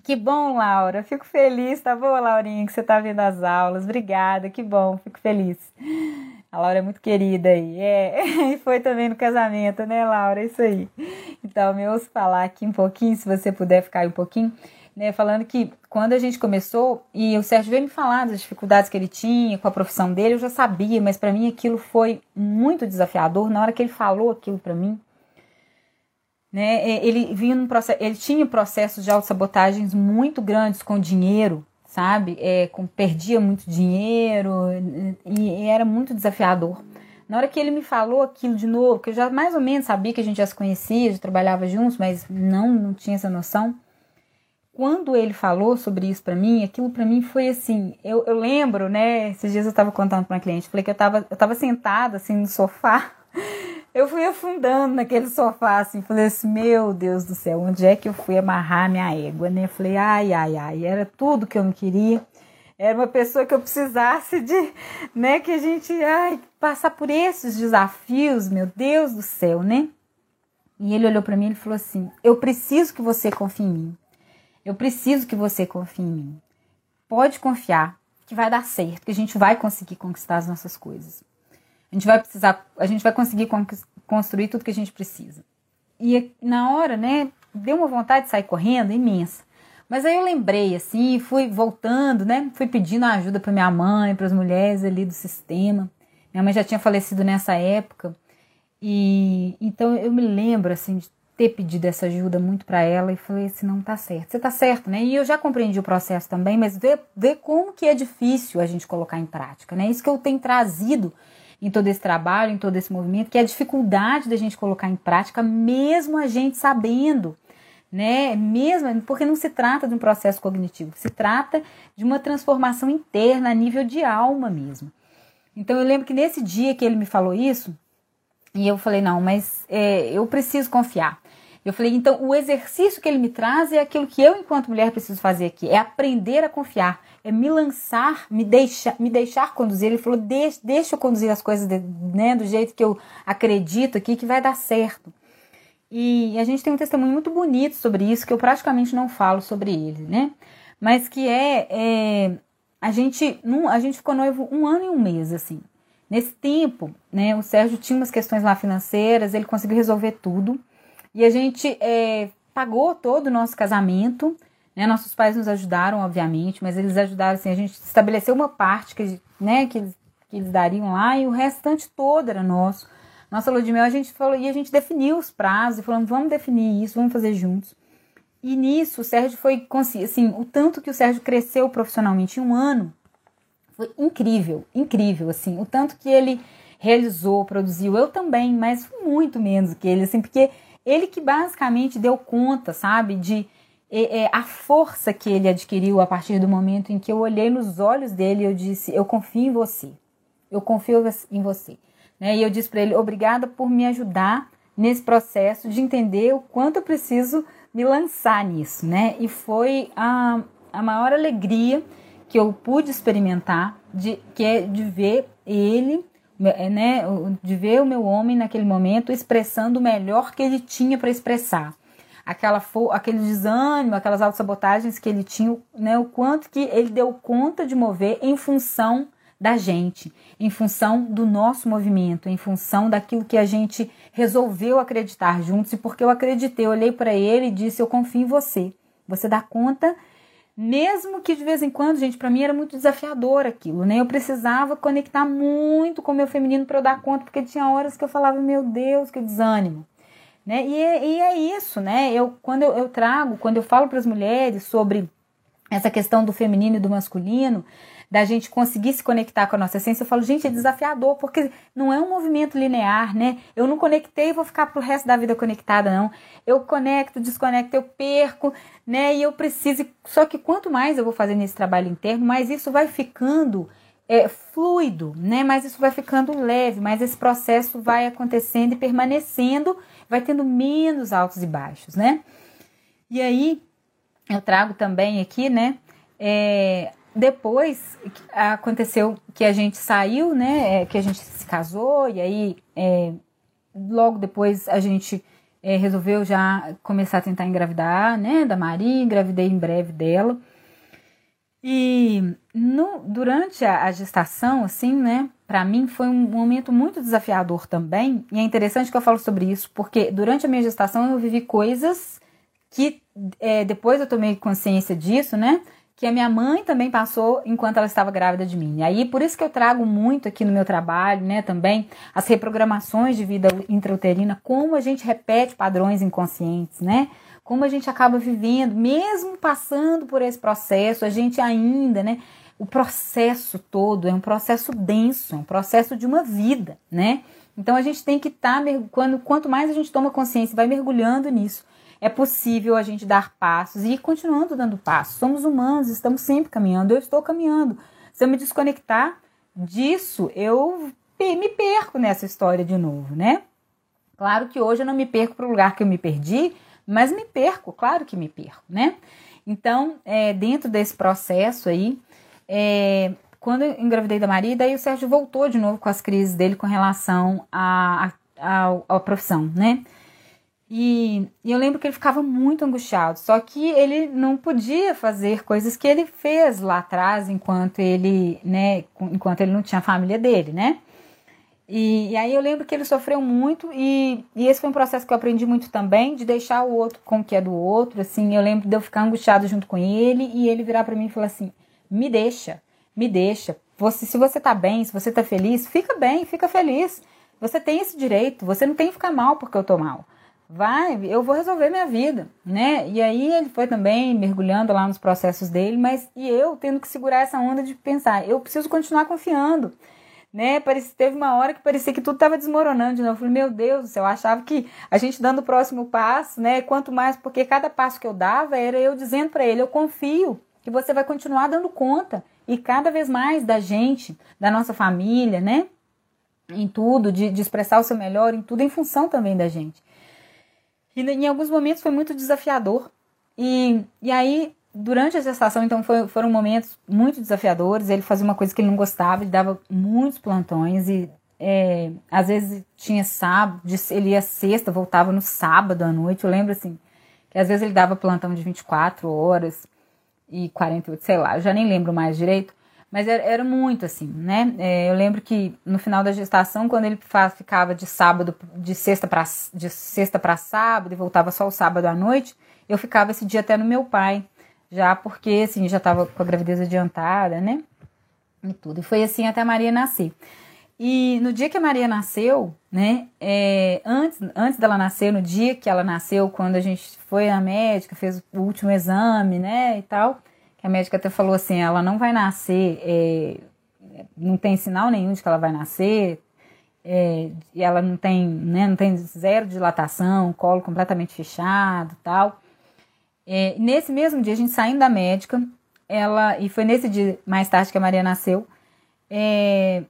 Que bom, Laura, fico feliz, tá bom, Laurinha, que você tá vendo as aulas. Obrigada, que bom, fico feliz. A Laura é muito querida aí. É, e foi também no casamento, né, Laura? Isso aí. Então, me ouço falar aqui um pouquinho, se você puder ficar aí um pouquinho né, falando que quando a gente começou, e o Sérgio veio me falar das dificuldades que ele tinha com a profissão dele, eu já sabia, mas para mim aquilo foi muito desafiador. Na hora que ele falou aquilo para mim, né, é, ele vinha num processo, ele tinha processos de autossabotagens muito grandes com dinheiro, sabe? É, com, perdia muito dinheiro e, e era muito desafiador. Na hora que ele me falou aquilo de novo, que eu já mais ou menos sabia que a gente já se conhecia, já trabalhava juntos, mas não, não tinha essa noção quando ele falou sobre isso para mim, aquilo para mim foi assim, eu, eu lembro, né, esses dias eu estava contando para uma cliente, falei que eu estava eu tava sentada assim no sofá, eu fui afundando naquele sofá assim, falei assim, meu Deus do céu, onde é que eu fui amarrar minha égua, né? Falei, ai, ai, ai, era tudo que eu não queria. Era uma pessoa que eu precisasse de, né, que a gente, ai, passar por esses desafios, meu Deus do céu, né? E ele olhou para mim e falou assim: "Eu preciso que você confie em mim. Eu preciso que você confie em mim. Pode confiar que vai dar certo, que a gente vai conseguir conquistar as nossas coisas. A gente vai precisar, a gente vai conseguir construir tudo que a gente precisa. E na hora, né, deu uma vontade de sair correndo imensa. Mas aí eu lembrei assim, fui voltando, né? Fui pedindo ajuda para minha mãe, para as mulheres ali do sistema. Minha mãe já tinha falecido nessa época. E então eu me lembro assim de ter pedido essa ajuda muito para ela e falei assim, não tá certo. Você tá certo, né? E eu já compreendi o processo também, mas ver, ver como que é difícil a gente colocar em prática, né? Isso que eu tenho trazido em todo esse trabalho, em todo esse movimento, que é a dificuldade da gente colocar em prática, mesmo a gente sabendo né? Mesmo porque não se trata de um processo cognitivo, se trata de uma transformação interna a nível de alma mesmo. Então eu lembro que nesse dia que ele me falou isso, e eu falei, não, mas é, eu preciso confiar. Eu falei, então o exercício que ele me traz é aquilo que eu, enquanto mulher, preciso fazer aqui, é aprender a confiar, é me lançar, me deixar, me deixar conduzir. Ele falou, deixa, deixa eu conduzir as coisas de, né, do jeito que eu acredito aqui que vai dar certo. E a gente tem um testemunho muito bonito sobre isso, que eu praticamente não falo sobre ele, né? Mas que é, é a gente a gente ficou noivo um ano e um mês, assim. Nesse tempo, né, o Sérgio tinha umas questões lá financeiras, ele conseguiu resolver tudo. E a gente é, pagou todo o nosso casamento, né? Nossos pais nos ajudaram, obviamente, mas eles ajudaram, assim, a gente estabeleceu uma parte que, né, que, que eles dariam lá e o restante todo era nosso. Nossa lua de mel, a gente falou, e a gente definiu os prazos, e falamos, vamos definir isso, vamos fazer juntos. E nisso, o Sérgio foi, assim, o tanto que o Sérgio cresceu profissionalmente em um ano, foi incrível, incrível, assim, o tanto que ele realizou, produziu, eu também, mas muito menos que ele, assim, porque ele que basicamente deu conta, sabe, de é, é, a força que ele adquiriu a partir do momento em que eu olhei nos olhos dele e eu disse, eu confio em você, eu confio em você. Né? E eu disse para ele: obrigada por me ajudar nesse processo de entender o quanto eu preciso me lançar nisso. Né? E foi a, a maior alegria que eu pude experimentar de, que é de ver ele, né, de ver o meu homem naquele momento expressando o melhor que ele tinha para expressar. Aquela, aquele desânimo, aquelas autossabotagens que ele tinha, né, o quanto que ele deu conta de mover em função da gente, em função do nosso movimento, em função daquilo que a gente resolveu acreditar juntos e porque eu acreditei, eu olhei para ele e disse: Eu confio em você. Você dá conta, mesmo que de vez em quando, gente, para mim era muito desafiador aquilo, né? Eu precisava conectar muito com o meu feminino para eu dar conta, porque tinha horas que eu falava: Meu Deus, que desânimo. Né? E, e é isso, né? Eu, quando eu, eu trago, quando eu falo para as mulheres sobre essa questão do feminino e do masculino, da gente conseguir se conectar com a nossa essência, eu falo, gente, é desafiador, porque não é um movimento linear, né? Eu não conectei e vou ficar pro resto da vida conectada, não. Eu conecto, desconecto, eu perco, né? E eu preciso. Só que quanto mais eu vou fazer nesse trabalho interno, mais isso vai ficando é, fluido, né? Mais isso vai ficando leve, mais esse processo vai acontecendo e permanecendo, vai tendo menos altos e baixos, né? E aí eu trago também aqui, né? É, depois aconteceu que a gente saiu, né? É, que a gente se casou, e aí é, logo depois a gente é, resolveu já começar a tentar engravidar, né? Da Maria, engravidei em breve dela. E no, durante a, a gestação, assim, né? Para mim foi um momento muito desafiador também. E é interessante que eu falo sobre isso, porque durante a minha gestação eu vivi coisas que é, depois eu tomei consciência disso, né? Que a minha mãe também passou enquanto ela estava grávida de mim. E aí, por isso que eu trago muito aqui no meu trabalho, né, também, as reprogramações de vida intrauterina, como a gente repete padrões inconscientes, né? Como a gente acaba vivendo, mesmo passando por esse processo, a gente ainda, né? O processo todo é um processo denso, é um processo de uma vida, né? Então a gente tem que estar, tá, quando, quanto mais a gente toma consciência, vai mergulhando nisso, é possível a gente dar passos e ir continuando dando passos. Somos humanos, estamos sempre caminhando. Eu estou caminhando. Se eu me desconectar disso, eu me perco nessa história de novo, né? Claro que hoje eu não me perco para o lugar que eu me perdi, mas me perco, claro que me perco, né? Então, é, dentro desse processo aí, é, quando eu engravidei da Maria, daí o Sérgio voltou de novo com as crises dele com relação à a, a, a, profissão, né? E, e, eu lembro que ele ficava muito angustiado, só que ele não podia fazer coisas que ele fez lá atrás, enquanto ele, né, enquanto ele não tinha a família dele, né? E, e aí eu lembro que ele sofreu muito e, e, esse foi um processo que eu aprendi muito também, de deixar o outro com o que é do outro, assim, eu lembro de eu ficar angustiado junto com ele e ele virar para mim e falar assim, me deixa, me deixa, você, se você tá bem, se você tá feliz, fica bem, fica feliz, você tem esse direito, você não tem que ficar mal porque eu tô mal vai, eu vou resolver minha vida, né? E aí ele foi também mergulhando lá nos processos dele, mas e eu tendo que segurar essa onda de pensar, eu preciso continuar confiando, né? Parece, teve uma hora que parecia que tudo estava desmoronando de novo. Eu falei, meu Deus do céu, eu achava que a gente dando o próximo passo, né? Quanto mais, porque cada passo que eu dava era eu dizendo para ele, eu confio que você vai continuar dando conta e cada vez mais da gente, da nossa família, né? Em tudo, de, de expressar o seu melhor, em tudo, em função também da gente. E em alguns momentos foi muito desafiador. E, e aí, durante a gestação, então, foi, foram momentos muito desafiadores. Ele fazia uma coisa que ele não gostava, ele dava muitos plantões e é, às vezes tinha sábado, ele ia sexta, voltava no sábado à noite. Eu lembro assim, que às vezes ele dava plantão de 24 horas e 48, sei lá, eu já nem lembro mais direito. Mas era, era muito assim, né? É, eu lembro que no final da gestação, quando ele ficava de sábado, de sexta para de sexta para sábado e voltava só o sábado à noite, eu ficava esse dia até no meu pai, já porque assim já estava com a gravidez adiantada, né? E tudo. E foi assim até a Maria nascer. E no dia que a Maria nasceu, né, é, antes, antes dela nascer, no dia que ela nasceu, quando a gente foi na médica, fez o último exame, né, e tal, a médica até falou assim, ela não vai nascer, é, não tem sinal nenhum de que ela vai nascer, é, e ela não tem, né, não tem zero dilatação, colo completamente fechado tal. É, nesse mesmo dia, a gente saindo da médica, ela, e foi nesse dia mais tarde que a Maria nasceu, é,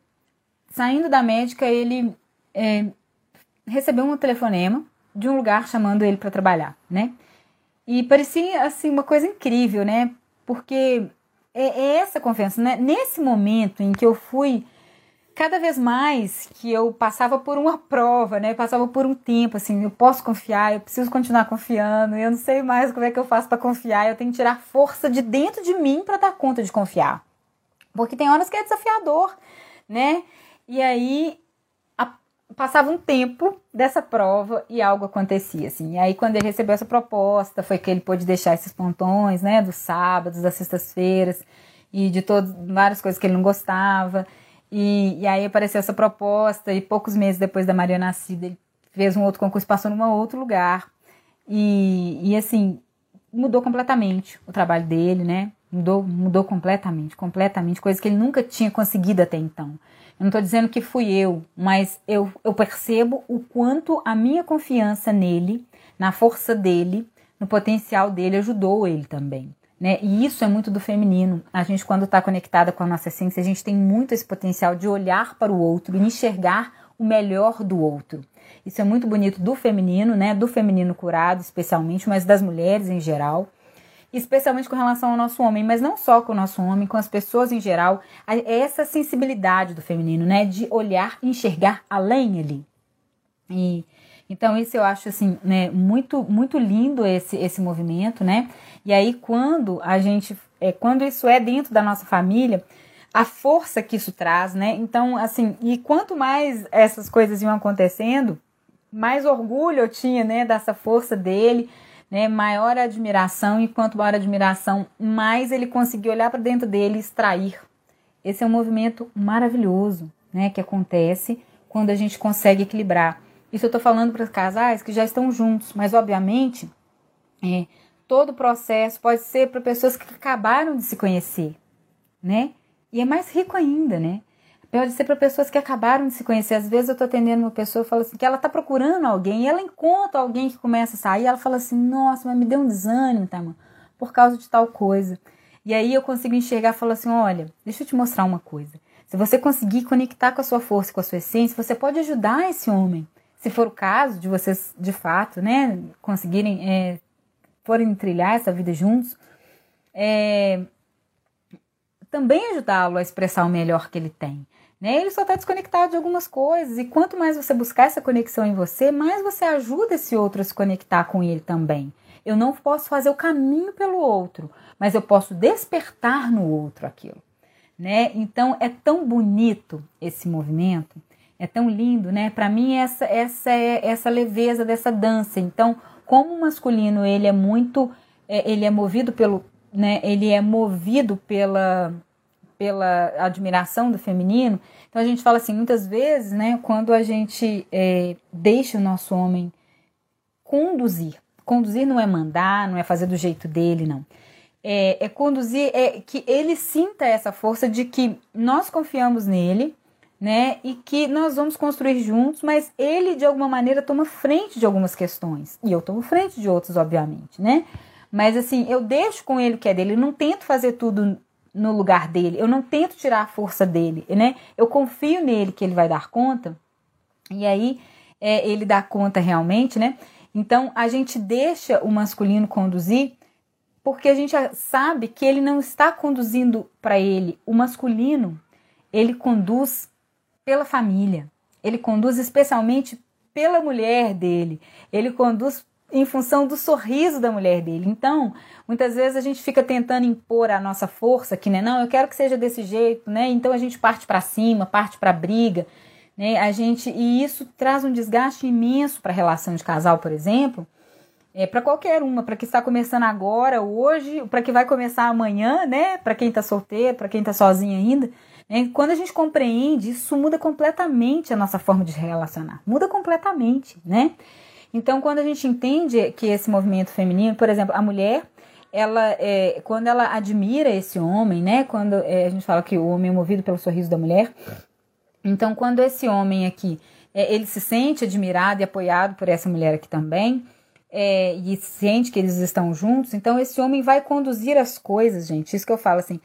saindo da médica, ele é, recebeu um telefonema de um lugar chamando ele para trabalhar, né? E parecia assim uma coisa incrível, né? Porque é, é essa confiança, né? Nesse momento em que eu fui cada vez mais que eu passava por uma prova, né? Passava por um tempo assim, eu posso confiar, eu preciso continuar confiando, eu não sei mais como é que eu faço para confiar, eu tenho que tirar força de dentro de mim para dar conta de confiar. Porque tem horas que é desafiador, né? E aí passava um tempo dessa prova e algo acontecia, assim. E aí, quando ele recebeu essa proposta, foi que ele pôde deixar esses pontões, né, dos sábados, das sextas-feiras, e de todas, várias coisas que ele não gostava. E, e aí apareceu essa proposta, e poucos meses depois da Maria nascida, ele fez um outro concurso, passou num outro lugar. E, e assim, mudou completamente o trabalho dele, né? Mudou, mudou completamente, completamente, coisa que ele nunca tinha conseguido até então. Eu não estou dizendo que fui eu, mas eu, eu percebo o quanto a minha confiança nele, na força dele, no potencial dele, ajudou ele também. Né? E isso é muito do feminino. A gente, quando está conectada com a nossa essência, a gente tem muito esse potencial de olhar para o outro e enxergar o melhor do outro. Isso é muito bonito do feminino, né? Do feminino curado, especialmente, mas das mulheres em geral especialmente com relação ao nosso homem, mas não só com o nosso homem, com as pessoas em geral, essa sensibilidade do feminino, né, de olhar enxergar além ali. E então isso eu acho assim, né, muito muito lindo esse esse movimento, né? E aí quando a gente é quando isso é dentro da nossa família, a força que isso traz, né? Então, assim, e quanto mais essas coisas iam acontecendo, mais orgulho eu tinha, né, dessa força dele, né? Maior a admiração, e quanto maior a admiração, mais ele conseguiu olhar para dentro dele e extrair. Esse é um movimento maravilhoso, né? Que acontece quando a gente consegue equilibrar. Isso eu estou falando para os casais que já estão juntos, mas obviamente é, todo o processo pode ser para pessoas que acabaram de se conhecer, né? E é mais rico ainda, né? Pode ser para pessoas que acabaram de se conhecer. Às vezes eu estou atendendo uma pessoa e falo assim, que ela está procurando alguém, e ela encontra alguém que começa a sair, ela fala assim, nossa, mas me deu um desânimo, tá, mano? Por causa de tal coisa. E aí eu consigo enxergar e falar assim, olha, deixa eu te mostrar uma coisa. Se você conseguir conectar com a sua força, com a sua essência, você pode ajudar esse homem. Se for o caso de vocês, de fato, né, conseguirem, é, forem trilhar essa vida juntos, é, também ajudá-lo a expressar o melhor que ele tem Né? Ele só está desconectado de algumas coisas. E quanto mais você buscar essa conexão em você, mais você ajuda esse outro a se conectar com ele também. Eu não posso fazer o caminho pelo outro, mas eu posso despertar no outro aquilo. Né? Então é tão bonito esse movimento, é tão lindo, né? Para mim essa essa é essa leveza dessa dança. Então, como o masculino ele é muito, é, ele é movido pelo, né? Ele é movido pela pela admiração do feminino. Então a gente fala assim, muitas vezes, né, quando a gente é, deixa o nosso homem conduzir, conduzir não é mandar, não é fazer do jeito dele, não. É, é conduzir, é que ele sinta essa força de que nós confiamos nele, né, e que nós vamos construir juntos, mas ele de alguma maneira toma frente de algumas questões e eu tomo frente de outras, obviamente, né? Mas assim, eu deixo com ele o que é dele, não tento fazer tudo no lugar dele. Eu não tento tirar a força dele, né? Eu confio nele que ele vai dar conta. E aí é, ele dá conta realmente, né? Então a gente deixa o masculino conduzir porque a gente sabe que ele não está conduzindo para ele. O masculino, ele conduz pela família. Ele conduz especialmente pela mulher dele. Ele conduz em função do sorriso da mulher dele. Então, muitas vezes a gente fica tentando impor a nossa força, que né, não, eu quero que seja desse jeito, né? Então a gente parte para cima, parte para briga, né? A gente e isso traz um desgaste imenso para a relação de casal, por exemplo. É, para qualquer uma, para que está começando agora, hoje, para que vai começar amanhã, né? Para quem está solteiro, para quem está sozinho ainda. Né? Quando a gente compreende, isso muda completamente a nossa forma de relacionar. Muda completamente, né? Então, quando a gente entende que esse movimento feminino, por exemplo, a mulher, ela é, quando ela admira esse homem, né? Quando é, a gente fala que o homem é movido pelo sorriso da mulher. Então, quando esse homem aqui, é, ele se sente admirado e apoiado por essa mulher aqui também, é, e sente que eles estão juntos, então esse homem vai conduzir as coisas, gente. Isso que eu falo assim,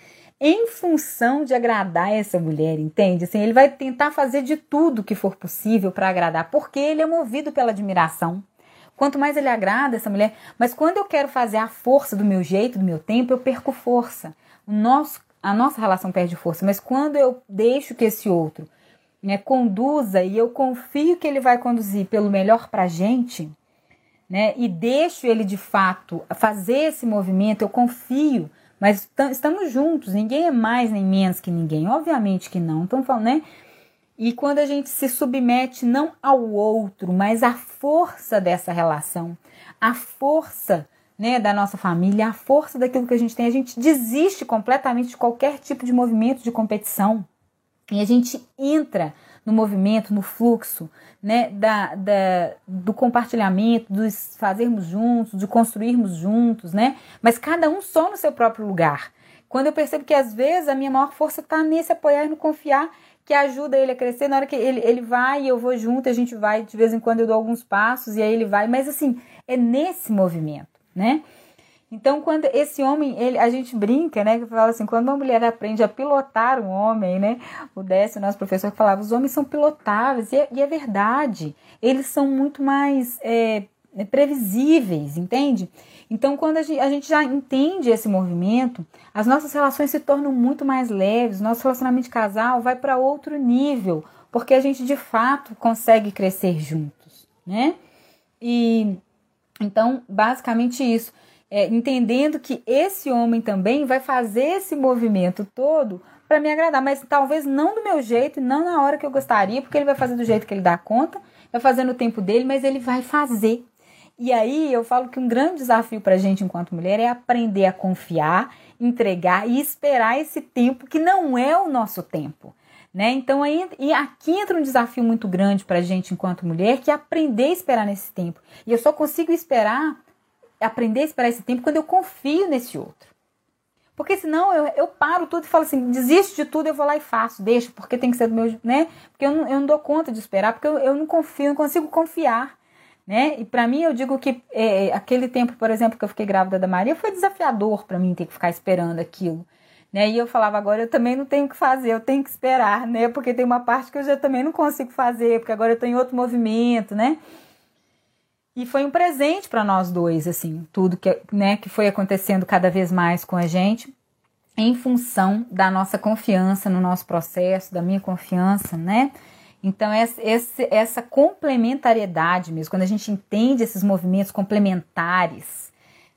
em função de agradar essa mulher, entende? Assim, ele vai tentar fazer de tudo que for possível para agradar, porque ele é movido pela admiração. Quanto mais ele agrada essa mulher, mas quando eu quero fazer a força do meu jeito, do meu tempo, eu perco força. O nosso, a nossa relação perde força, mas quando eu deixo que esse outro né, conduza e eu confio que ele vai conduzir pelo melhor para a gente, né, e deixo ele de fato fazer esse movimento, eu confio mas estamos juntos, ninguém é mais nem menos que ninguém, obviamente que não. Então, falando, né? E quando a gente se submete não ao outro, mas à força dessa relação, à força né, da nossa família, à força daquilo que a gente tem, a gente desiste completamente de qualquer tipo de movimento de competição. E a gente entra no movimento, no fluxo, né, da, da, do compartilhamento, dos fazermos juntos, de construirmos juntos, né? Mas cada um só no seu próprio lugar. Quando eu percebo que às vezes a minha maior força está nesse apoiar e no confiar, que ajuda ele a crescer, na hora que ele, ele vai e eu vou junto, a gente vai, de vez em quando eu dou alguns passos e aí ele vai, mas assim, é nesse movimento, né? Então, quando esse homem, ele, a gente brinca, né? Que fala assim, quando uma mulher aprende a pilotar um homem, né? O Décio, nosso professor, falava, os homens são pilotáveis, e é, e é verdade. Eles são muito mais é, previsíveis, entende? Então, quando a gente, a gente, já entende esse movimento, as nossas relações se tornam muito mais leves, nosso relacionamento de casal vai para outro nível, porque a gente de fato consegue crescer juntos, né? E então, basicamente isso é, entendendo que esse homem também vai fazer esse movimento todo para me agradar, mas talvez não do meu jeito, não na hora que eu gostaria, porque ele vai fazer do jeito que ele dá conta, vai fazer no tempo dele, mas ele vai fazer. E aí eu falo que um grande desafio para a gente enquanto mulher é aprender a confiar, entregar e esperar esse tempo que não é o nosso tempo. Né? Então aí e aqui entra um desafio muito grande para a gente enquanto mulher, que é aprender a esperar nesse tempo. E eu só consigo esperar aprender a esperar esse tempo quando eu confio nesse outro. Porque senão eu, eu paro tudo e falo assim, desisto de tudo, eu vou lá e faço, deixo, porque tem que ser do meu, né? Porque eu não, eu não dou conta de esperar, porque eu, eu não confio, não consigo confiar, né? E para mim eu digo que é, aquele tempo, por exemplo, que eu fiquei grávida da Maria, foi desafiador para mim ter que ficar esperando aquilo. Né? E eu falava, agora eu também não tenho o que fazer, eu tenho que esperar, né? Porque tem uma parte que eu já também não consigo fazer, porque agora eu estou em outro movimento, né? E foi um presente para nós dois, assim, tudo que, né, que foi acontecendo cada vez mais com a gente. em função da nossa confiança no nosso processo, da minha confiança, né? Então, essa, essa complementariedade mesmo, quando a gente entende esses movimentos complementares,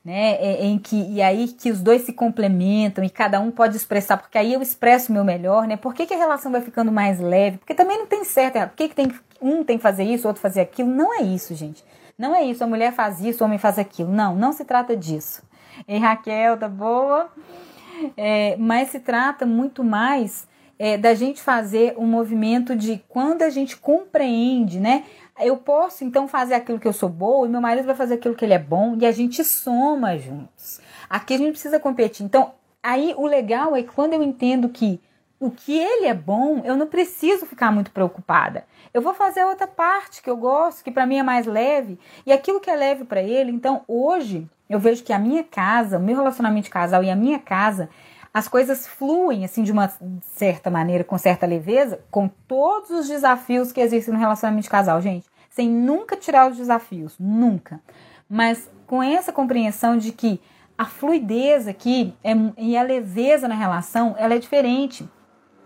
né, é, em que, e aí que os dois se complementam e cada um pode expressar, porque aí eu expresso o meu melhor, né? Por que, que a relação vai ficando mais leve? Porque também não tem certo, por que, que tem, um tem que fazer isso, outro fazer aquilo? Não é isso, gente. Não é isso, a mulher faz isso, o homem faz aquilo. Não, não se trata disso. Ei, Raquel, tá boa? É, mas se trata muito mais é, da gente fazer um movimento de quando a gente compreende, né? Eu posso então fazer aquilo que eu sou boa e meu marido vai fazer aquilo que ele é bom e a gente soma juntos. Aqui a gente precisa competir. Então, aí o legal é que quando eu entendo que o que ele é bom, eu não preciso ficar muito preocupada. Eu vou fazer a outra parte que eu gosto, que para mim é mais leve, e aquilo que é leve para ele. Então, hoje, eu vejo que a minha casa, o meu relacionamento de casal e a minha casa, as coisas fluem assim de uma certa maneira, com certa leveza, com todos os desafios que existem no relacionamento de casal, gente, sem nunca tirar os desafios, nunca. Mas com essa compreensão de que a fluidez aqui é, e a leveza na relação, ela é diferente,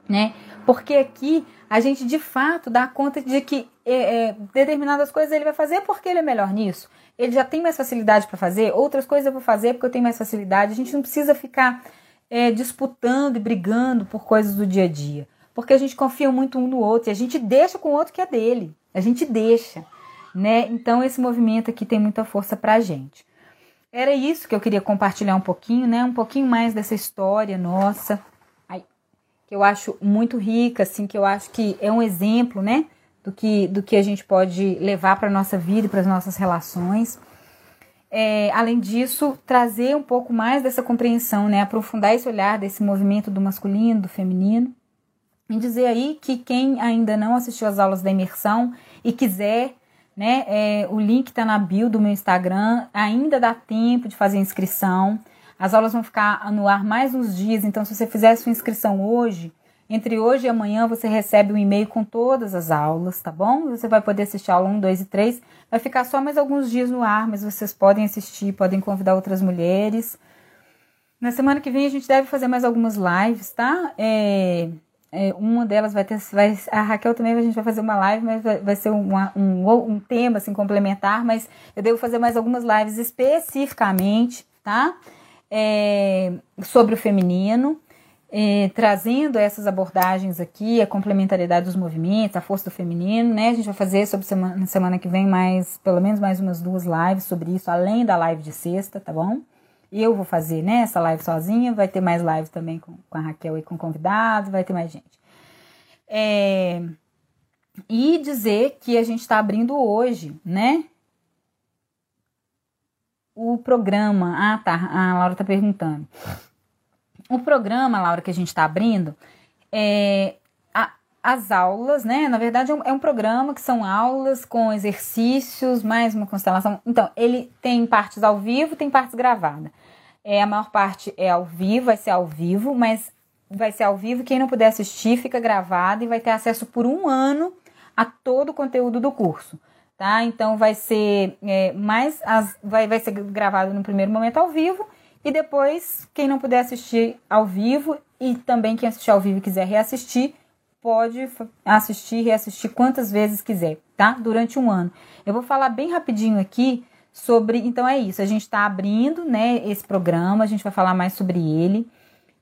né? Porque aqui a gente de fato dá conta de que é, é, determinadas coisas ele vai fazer porque ele é melhor nisso ele já tem mais facilidade para fazer, outras coisas eu vou fazer porque eu tenho mais facilidade. A gente não precisa ficar é, disputando e brigando por coisas do dia a dia, porque a gente confia muito um no outro e a gente deixa com o outro que é dele. A gente deixa, né? Então esse movimento aqui tem muita força para a gente. Era isso que eu queria compartilhar um pouquinho, né? Um pouquinho mais dessa história nossa, que eu acho muito rica, assim, que eu acho que é um exemplo, né? do que, do que a gente pode levar para a nossa vida e para as nossas relações. É, além disso, trazer um pouco mais dessa compreensão, né? aprofundar esse olhar desse movimento do masculino, do feminino. E dizer aí que quem ainda não assistiu às aulas da imersão e quiser, né, é, o link está na bio do meu Instagram, ainda dá tempo de fazer inscrição. As aulas vão ficar no ar mais uns dias, então se você fizer sua inscrição hoje, entre hoje e amanhã você recebe um e-mail com todas as aulas, tá bom? Você vai poder assistir a aula 1, 2 e 3. Vai ficar só mais alguns dias no ar, mas vocês podem assistir, podem convidar outras mulheres. Na semana que vem a gente deve fazer mais algumas lives, tá? É, é, uma delas vai ter. Vai, a Raquel também a gente vai fazer uma live, mas vai, vai ser uma, um, um tema assim, complementar, mas eu devo fazer mais algumas lives especificamente, tá? É, sobre o feminino é, trazendo essas abordagens aqui, a complementariedade dos movimentos, a força do feminino, né? A gente vai fazer sobre semana, na semana que vem mais, pelo menos mais umas duas lives sobre isso, além da live de sexta, tá bom? Eu vou fazer, né, essa live sozinha, vai ter mais lives também com, com a Raquel e com convidados, vai ter mais gente. É, e dizer que a gente está abrindo hoje, né? O programa. Ah, tá. A Laura tá perguntando. O programa, Laura, que a gente está abrindo, é, a, as aulas, né? Na verdade, é um, é um, programa que são aulas com exercícios, mais uma constelação. Então, ele tem partes ao vivo, tem partes gravadas. É, a maior parte é ao vivo, vai ser ao vivo, mas vai ser ao vivo. Quem não puder assistir, fica gravado e vai ter acesso por um ano a todo o conteúdo do curso. Tá? Então vai ser é, mais as, vai, vai ser gravado no primeiro momento ao vivo e depois, quem não puder assistir ao vivo e também quem assistir ao vivo e quiser reassistir, pode assistir e reassistir quantas vezes quiser, tá? Durante um ano. Eu vou falar bem rapidinho aqui sobre. Então é isso, a gente está abrindo né, esse programa, a gente vai falar mais sobre ele.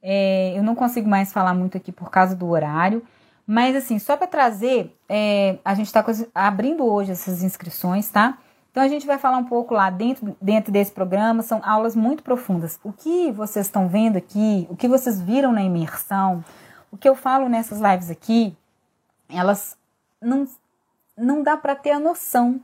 É, eu não consigo mais falar muito aqui por causa do horário. Mas assim, só para trazer, é, a gente está abrindo hoje essas inscrições, tá? Então a gente vai falar um pouco lá dentro, dentro desse programa, são aulas muito profundas. O que vocês estão vendo aqui, o que vocês viram na imersão, o que eu falo nessas lives aqui, elas não, não dá para ter a noção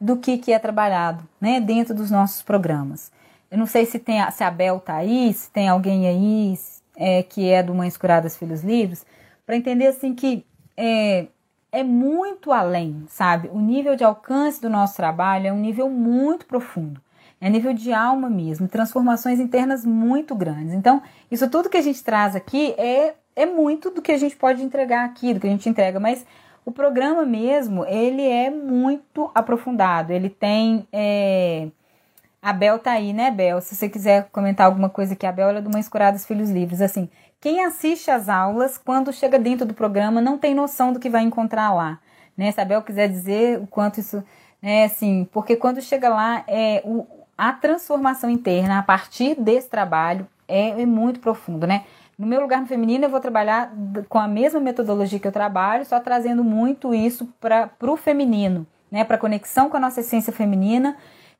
do que, que é trabalhado né, dentro dos nossos programas. Eu não sei se, tem, se a Bel tá aí, se tem alguém aí é, que é do Mães Curadas Filhos Livres, para entender assim que é, é muito além, sabe? O nível de alcance do nosso trabalho é um nível muito profundo. É nível de alma mesmo, transformações internas muito grandes. Então, isso tudo que a gente traz aqui é, é muito do que a gente pode entregar aqui, do que a gente entrega, mas o programa mesmo, ele é muito aprofundado, ele tem é, A Bel tá aí, né, Bel? Se você quiser comentar alguma coisa aqui, a Bel é do Mães Curadas Filhos Livres. Assim, quem assiste às aulas, quando chega dentro do programa, não tem noção do que vai encontrar lá. Né? Se a Bel quiser dizer o quanto isso. Né, assim, porque quando chega lá, é, o, a transformação interna a partir desse trabalho é, é muito profundo, né? No meu lugar no feminino, eu vou trabalhar com a mesma metodologia que eu trabalho, só trazendo muito isso para o feminino, né? Para conexão com a nossa essência feminina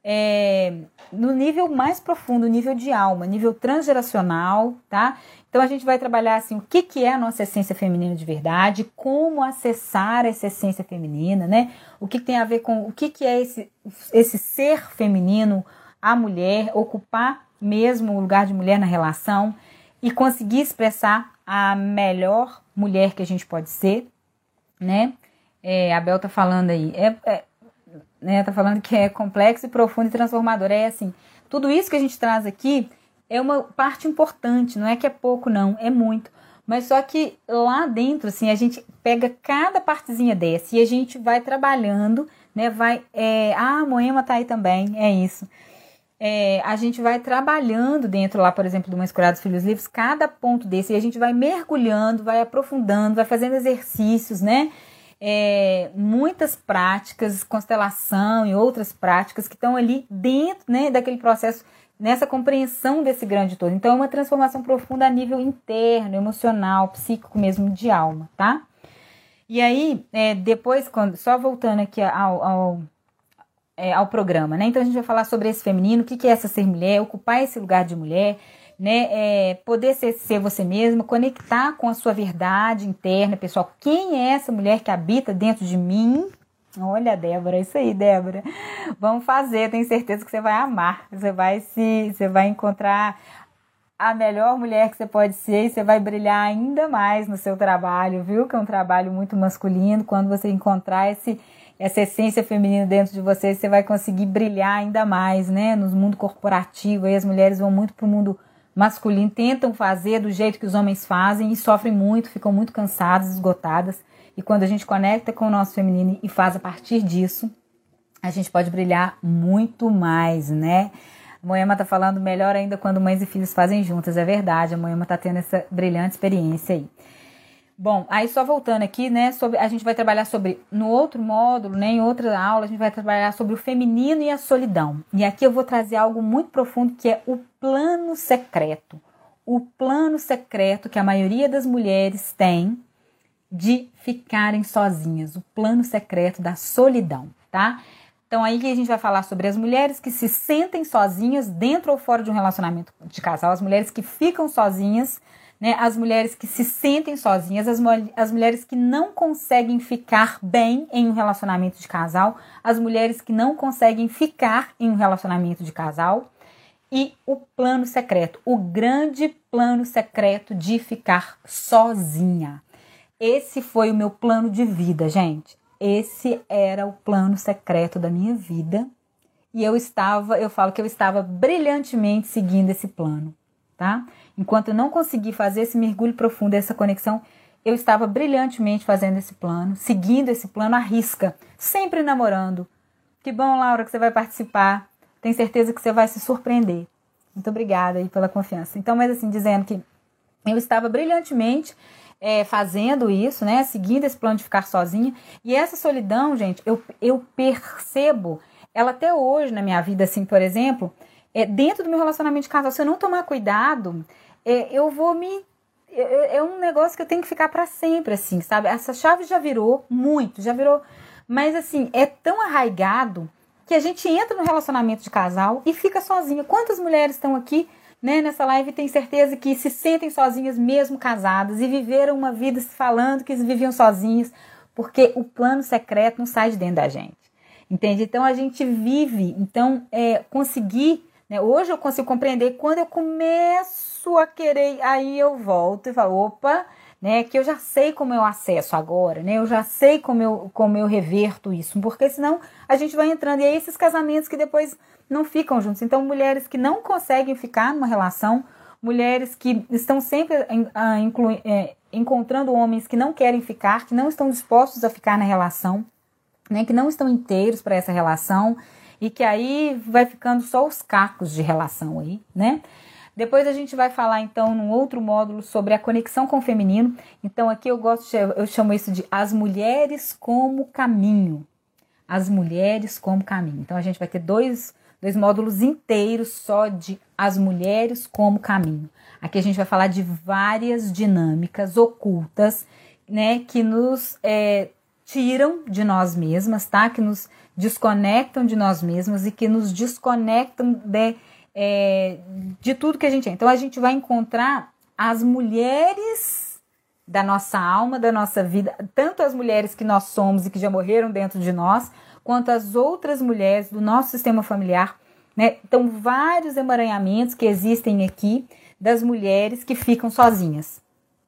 é, no nível mais profundo, nível de alma, nível transgeracional, tá? Então a gente vai trabalhar assim, o que, que é a nossa essência feminina de verdade, como acessar essa essência feminina, né? O que, tem a ver com o que, que é esse, esse ser feminino, a mulher, ocupar mesmo o lugar de mulher na relação e conseguir expressar a melhor mulher que a gente pode ser, né? É, a Bel tá falando aí. É, é, né? Tá falando que é complexo e profundo e transformador. É assim, tudo isso que a gente traz aqui é uma parte importante, não é que é pouco, não, é muito. Mas só que lá dentro, assim, a gente pega cada partezinha dessa e a gente vai trabalhando, né? Vai. É, ah, a Moema tá aí também, é isso. É, a gente vai trabalhando dentro lá, por exemplo, do Mães Curadas Filhos Livres, cada ponto desse, e a gente vai mergulhando, vai aprofundando, vai fazendo exercícios, né? É, muitas práticas, constelação e outras práticas que estão ali dentro né, daquele processo, nessa compreensão desse grande todo. Então, é uma transformação profunda a nível interno, emocional, psíquico mesmo, de alma, tá? E aí, é, depois, quando, só voltando aqui ao, ao, é, ao programa, né? Então, a gente vai falar sobre esse feminino, o que, é essa ser mulher, ocupar esse lugar de mulher, né? É, poder ser, ser você mesma, conectar com a sua verdade interna, pessoal. Quem é essa mulher que habita dentro de mim? Olha, Débora, isso aí, Débora. Vamos fazer, tenho certeza que você vai amar. Você vai se, você vai encontrar a melhor mulher que você pode ser e você vai brilhar ainda mais no seu trabalho, viu? Que é um trabalho muito masculino. Quando você encontrar esse essa essência feminina dentro de você, você vai conseguir brilhar ainda mais, né? No mundo corporativo, aí as mulheres vão muito pro mundo masculino tentam fazer do jeito que os homens fazem e sofrem muito, ficam muito cansadas, esgotadas. E quando a gente conecta com o nosso feminino e faz a partir disso, a gente pode brilhar muito mais, né? A Moema tá falando melhor ainda quando mães e filhos fazem juntas, é verdade. A Moema tá tendo essa brilhante experiência aí. Bom, aí só voltando aqui, né, sobre a gente vai trabalhar sobre no outro módulo, né, em outra aula, a gente vai trabalhar sobre o feminino e a solidão. E aqui eu vou trazer algo muito profundo que é o plano secreto. O plano secreto que a maioria das mulheres tem de ficarem sozinhas, o plano secreto da solidão, tá? Então aí a gente vai falar sobre as mulheres que se sentem sozinhas dentro ou fora de um relacionamento de casal, as mulheres que ficam sozinhas né? As mulheres que se sentem sozinhas, as, as mulheres que não conseguem ficar bem em um relacionamento de casal, as mulheres que não conseguem ficar em um relacionamento de casal e o plano secreto, o grande plano secreto de ficar sozinha. Esse foi o meu plano de vida, gente. Esse era o plano secreto da minha vida. E eu estava, eu falo que eu estava brilhantemente seguindo esse plano, tá? Enquanto eu não consegui fazer esse mergulho profundo, essa conexão, eu estava brilhantemente fazendo esse plano, seguindo esse plano à risca, sempre namorando. Que bom, Laura, que você vai participar. Tenho certeza que você vai se surpreender. Muito obrigada aí pela confiança. Então, mas assim, dizendo que eu estava brilhantemente é, fazendo isso, né? Seguindo esse plano de ficar sozinha. E essa solidão, gente, eu, eu percebo ela até hoje na minha vida, assim, por exemplo, é, dentro do meu relacionamento de casal, se eu não tomar cuidado, é, eu vou me. É, é, um negócio que eu tenho que ficar para sempre, assim, sabe? Essa chave já virou muito, já virou. Mas, assim, é tão arraigado que a gente entra no relacionamento de casal e fica sozinha. Quantas mulheres estão aqui, né, nessa live, tem certeza que se sentem sozinhas mesmo casadas e viveram uma vida falando que viviam sozinhas, porque o plano secreto não sai de dentro da gente. Entende? Então a gente vive, então é, conseguir né? Hoje eu consigo compreender quando eu começo a querer, aí eu volto e falo, opa, né? Que eu já sei como eu acesso agora, né? Eu já sei como eu, como eu reverto isso, porque senão a gente vai entrando. E aí esses casamentos que depois não ficam juntos. Então, mulheres que não conseguem ficar numa relação, mulheres que estão sempre uh, inclu, é, encontrando homens que não querem ficar, que não estão dispostos a ficar na relação, né? Que não estão inteiros para essa relação e que aí vai ficando só os cacos de relação aí, né? Depois a gente vai falar então num outro módulo sobre a conexão com o feminino. Então aqui eu gosto, eu chamo isso de as mulheres como caminho. As mulheres como caminho. Então a gente vai ter dois, dois módulos inteiros só de as mulheres como caminho. Aqui a gente vai falar de várias dinâmicas ocultas, né, que nos é, tiram de nós mesmas, tá? Que nos desconectam de nós mesmas e que nos desconectam de, é, de tudo que a gente é. Então a gente vai encontrar as mulheres da nossa alma, da nossa vida, tanto as mulheres que nós somos e que já morreram dentro de nós, quanto as outras mulheres do nosso sistema familiar. Né? Então, vários emaranhamentos que existem aqui das mulheres que ficam sozinhas,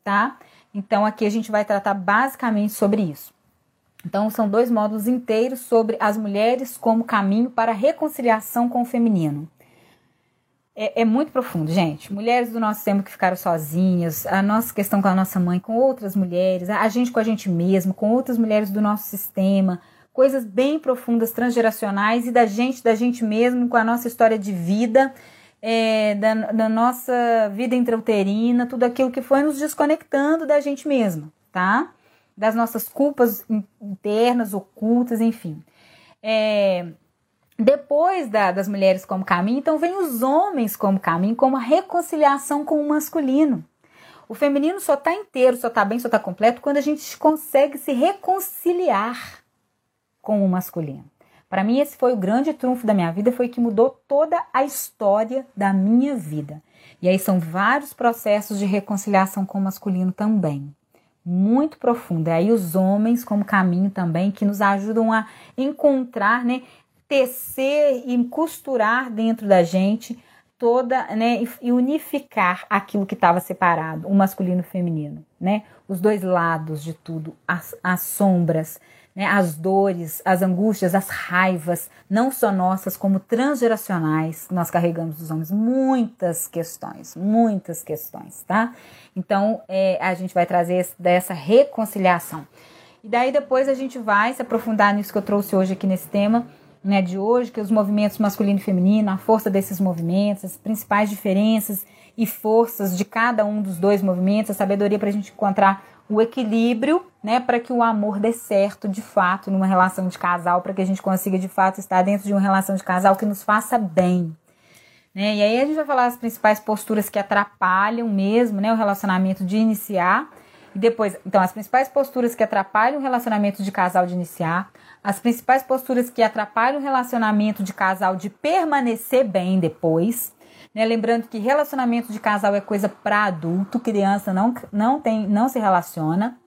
tá? Então aqui a gente vai tratar basicamente sobre isso. Então são dois módulos inteiros sobre as mulheres como caminho para a reconciliação com o feminino. É, é, muito profundo, gente. Mulheres do nosso tempo que ficaram sozinhas, a nossa questão com a nossa mãe, com outras mulheres, a gente com a gente mesma, com outras mulheres do nosso sistema, coisas bem profundas, transgeracionais e da gente, da gente mesmo, com a nossa história de vida é, da, da, nossa vida intrauterina, tudo aquilo que foi nos desconectando da gente mesma, tá? Das nossas culpas internas, ocultas, enfim. É, depois da, das mulheres como caminho, então vem os homens como caminho, como a reconciliação com o masculino. O feminino só está inteiro, só está bem, só está completo quando a gente consegue se reconciliar com o masculino. Para mim, esse foi o grande trunfo da minha vida, foi que mudou toda a história da minha vida. E aí são vários processos de reconciliação com o masculino também. Muito profundo. E aí os homens como caminho também que nos ajudam a encontrar, né, tecer e costurar dentro da gente toda, né, e unificar aquilo que estava separado, o masculino e o feminino, né? Os dois lados de tudo, as, as sombras, né, as dores, as angústias, as raivas, não só nossas, como transgeracionais, nós carregamos dos homens muitas questões, muitas questões, tá? Então, é, a gente vai trazer dessa reconciliação. E daí depois a gente vai se aprofundar nisso que eu trouxe hoje aqui nesse tema, né, de hoje, que os movimentos masculino e feminino, a força desses movimentos, as principais diferenças e forças de cada um dos dois movimentos, a sabedoria para a gente encontrar o equilíbrio, né, para que o amor dê certo de fato numa relação de casal, para que a gente consiga de fato estar dentro de uma relação de casal que nos faça bem. Né? E aí a gente vai falar as principais posturas que atrapalham mesmo, né, o relacionamento de iniciar. E depois, então, as principais posturas que atrapalham o relacionamento de casal de iniciar, as principais posturas que atrapalham o relacionamento de casal de permanecer bem depois, né? Lembrando que relacionamento de casal é coisa para adulto, criança não, não, tem, não se relaciona.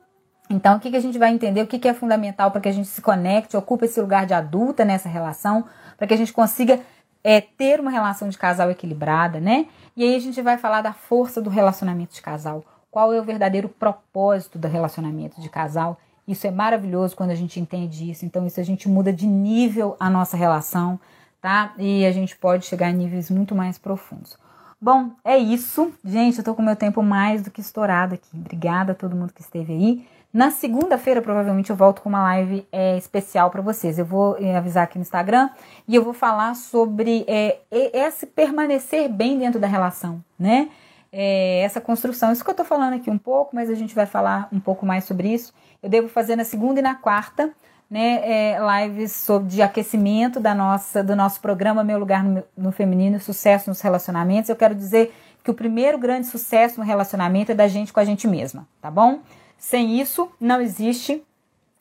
Então, o que, que a gente vai entender? O que, que é fundamental para que a gente se conecte, ocupe esse lugar de adulta nessa relação, para que a gente consiga é, ter uma relação de casal equilibrada, né? E aí a gente vai falar da força do relacionamento de casal. Qual é o verdadeiro propósito do relacionamento de casal? Isso é maravilhoso quando a gente entende isso. Então, isso a gente muda de nível a nossa relação tá? E a gente pode chegar em níveis muito mais profundos. Bom, é isso. Gente, eu tô com meu tempo mais do que estourado aqui. Obrigada a todo mundo que esteve aí. Na segunda-feira, provavelmente, eu volto com uma live é, especial para vocês. Eu vou é, avisar aqui no Instagram e eu vou falar sobre é, esse permanecer bem dentro da relação, né? É, essa construção. Isso que eu tô falando aqui um pouco, mas a gente vai falar um pouco mais sobre isso. Eu devo fazer na segunda e na quarta né, é, lives sobre de aquecimento da nossa, do nosso programa Meu Lugar no, no Feminino, Sucesso nos Relacionamentos. Eu quero dizer que o primeiro grande sucesso no relacionamento é da gente com a gente mesma, tá bom? Sem isso, não existe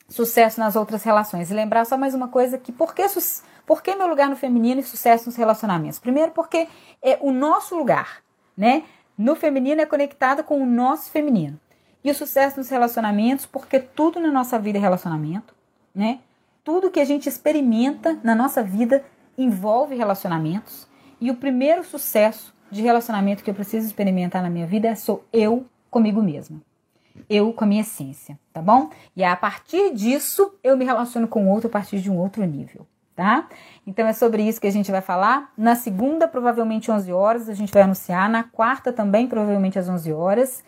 sucesso nas outras relações. E lembrar só mais uma coisa que por que, por que meu lugar no feminino e sucesso nos relacionamentos? Primeiro porque é o nosso lugar, né? No feminino é conectado com o nosso feminino. E o sucesso nos relacionamentos, porque tudo na nossa vida é relacionamento né? Tudo que a gente experimenta na nossa vida envolve relacionamentos. E o primeiro sucesso de relacionamento que eu preciso experimentar na minha vida é sou eu comigo mesma. Eu com a minha essência, tá bom? E a partir disso eu me relaciono com outro a partir de um outro nível, tá? Então é sobre isso que a gente vai falar. Na segunda, provavelmente 11 horas, a gente vai anunciar. Na quarta também, provavelmente às 11 horas.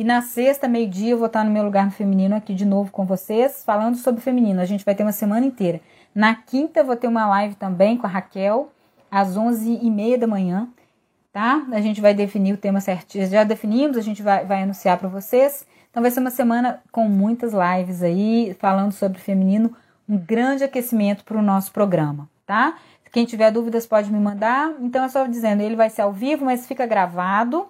E na sexta, meio-dia, eu vou estar no meu lugar no feminino aqui de novo com vocês, falando sobre feminino. A gente vai ter uma semana inteira. Na quinta vou ter uma live também com a Raquel, às 11h30 da manhã, tá? A gente vai definir o tema certinho. Já definimos, a gente vai, vai anunciar para vocês. Então vai ser uma semana com muitas lives aí, falando sobre feminino, um grande aquecimento para o nosso programa, tá? Quem tiver dúvidas pode me mandar. Então é só dizendo, ele vai ser ao vivo, mas fica gravado.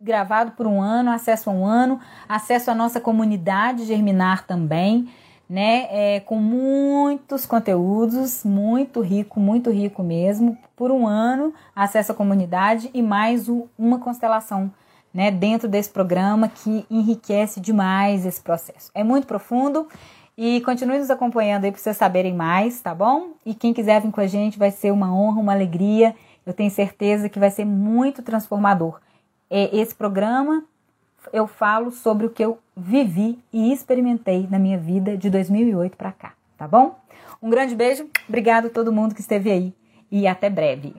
Gravado por um ano, acesso a um ano, acesso à nossa comunidade Germinar também, né? É, com muitos conteúdos, muito rico, muito rico mesmo. Por um ano, acesso à comunidade e mais o, uma constelação né, dentro desse programa que enriquece demais esse processo. É muito profundo e continue nos acompanhando aí para vocês saberem mais, tá bom? E quem quiser vir com a gente vai ser uma honra, uma alegria. Eu tenho certeza que vai ser muito transformador. É, esse programa eu falo sobre o que eu vivi e experimentei na minha vida de 2008 para cá, tá bom? Um grande beijo, obrigado a todo mundo que esteve aí e até breve.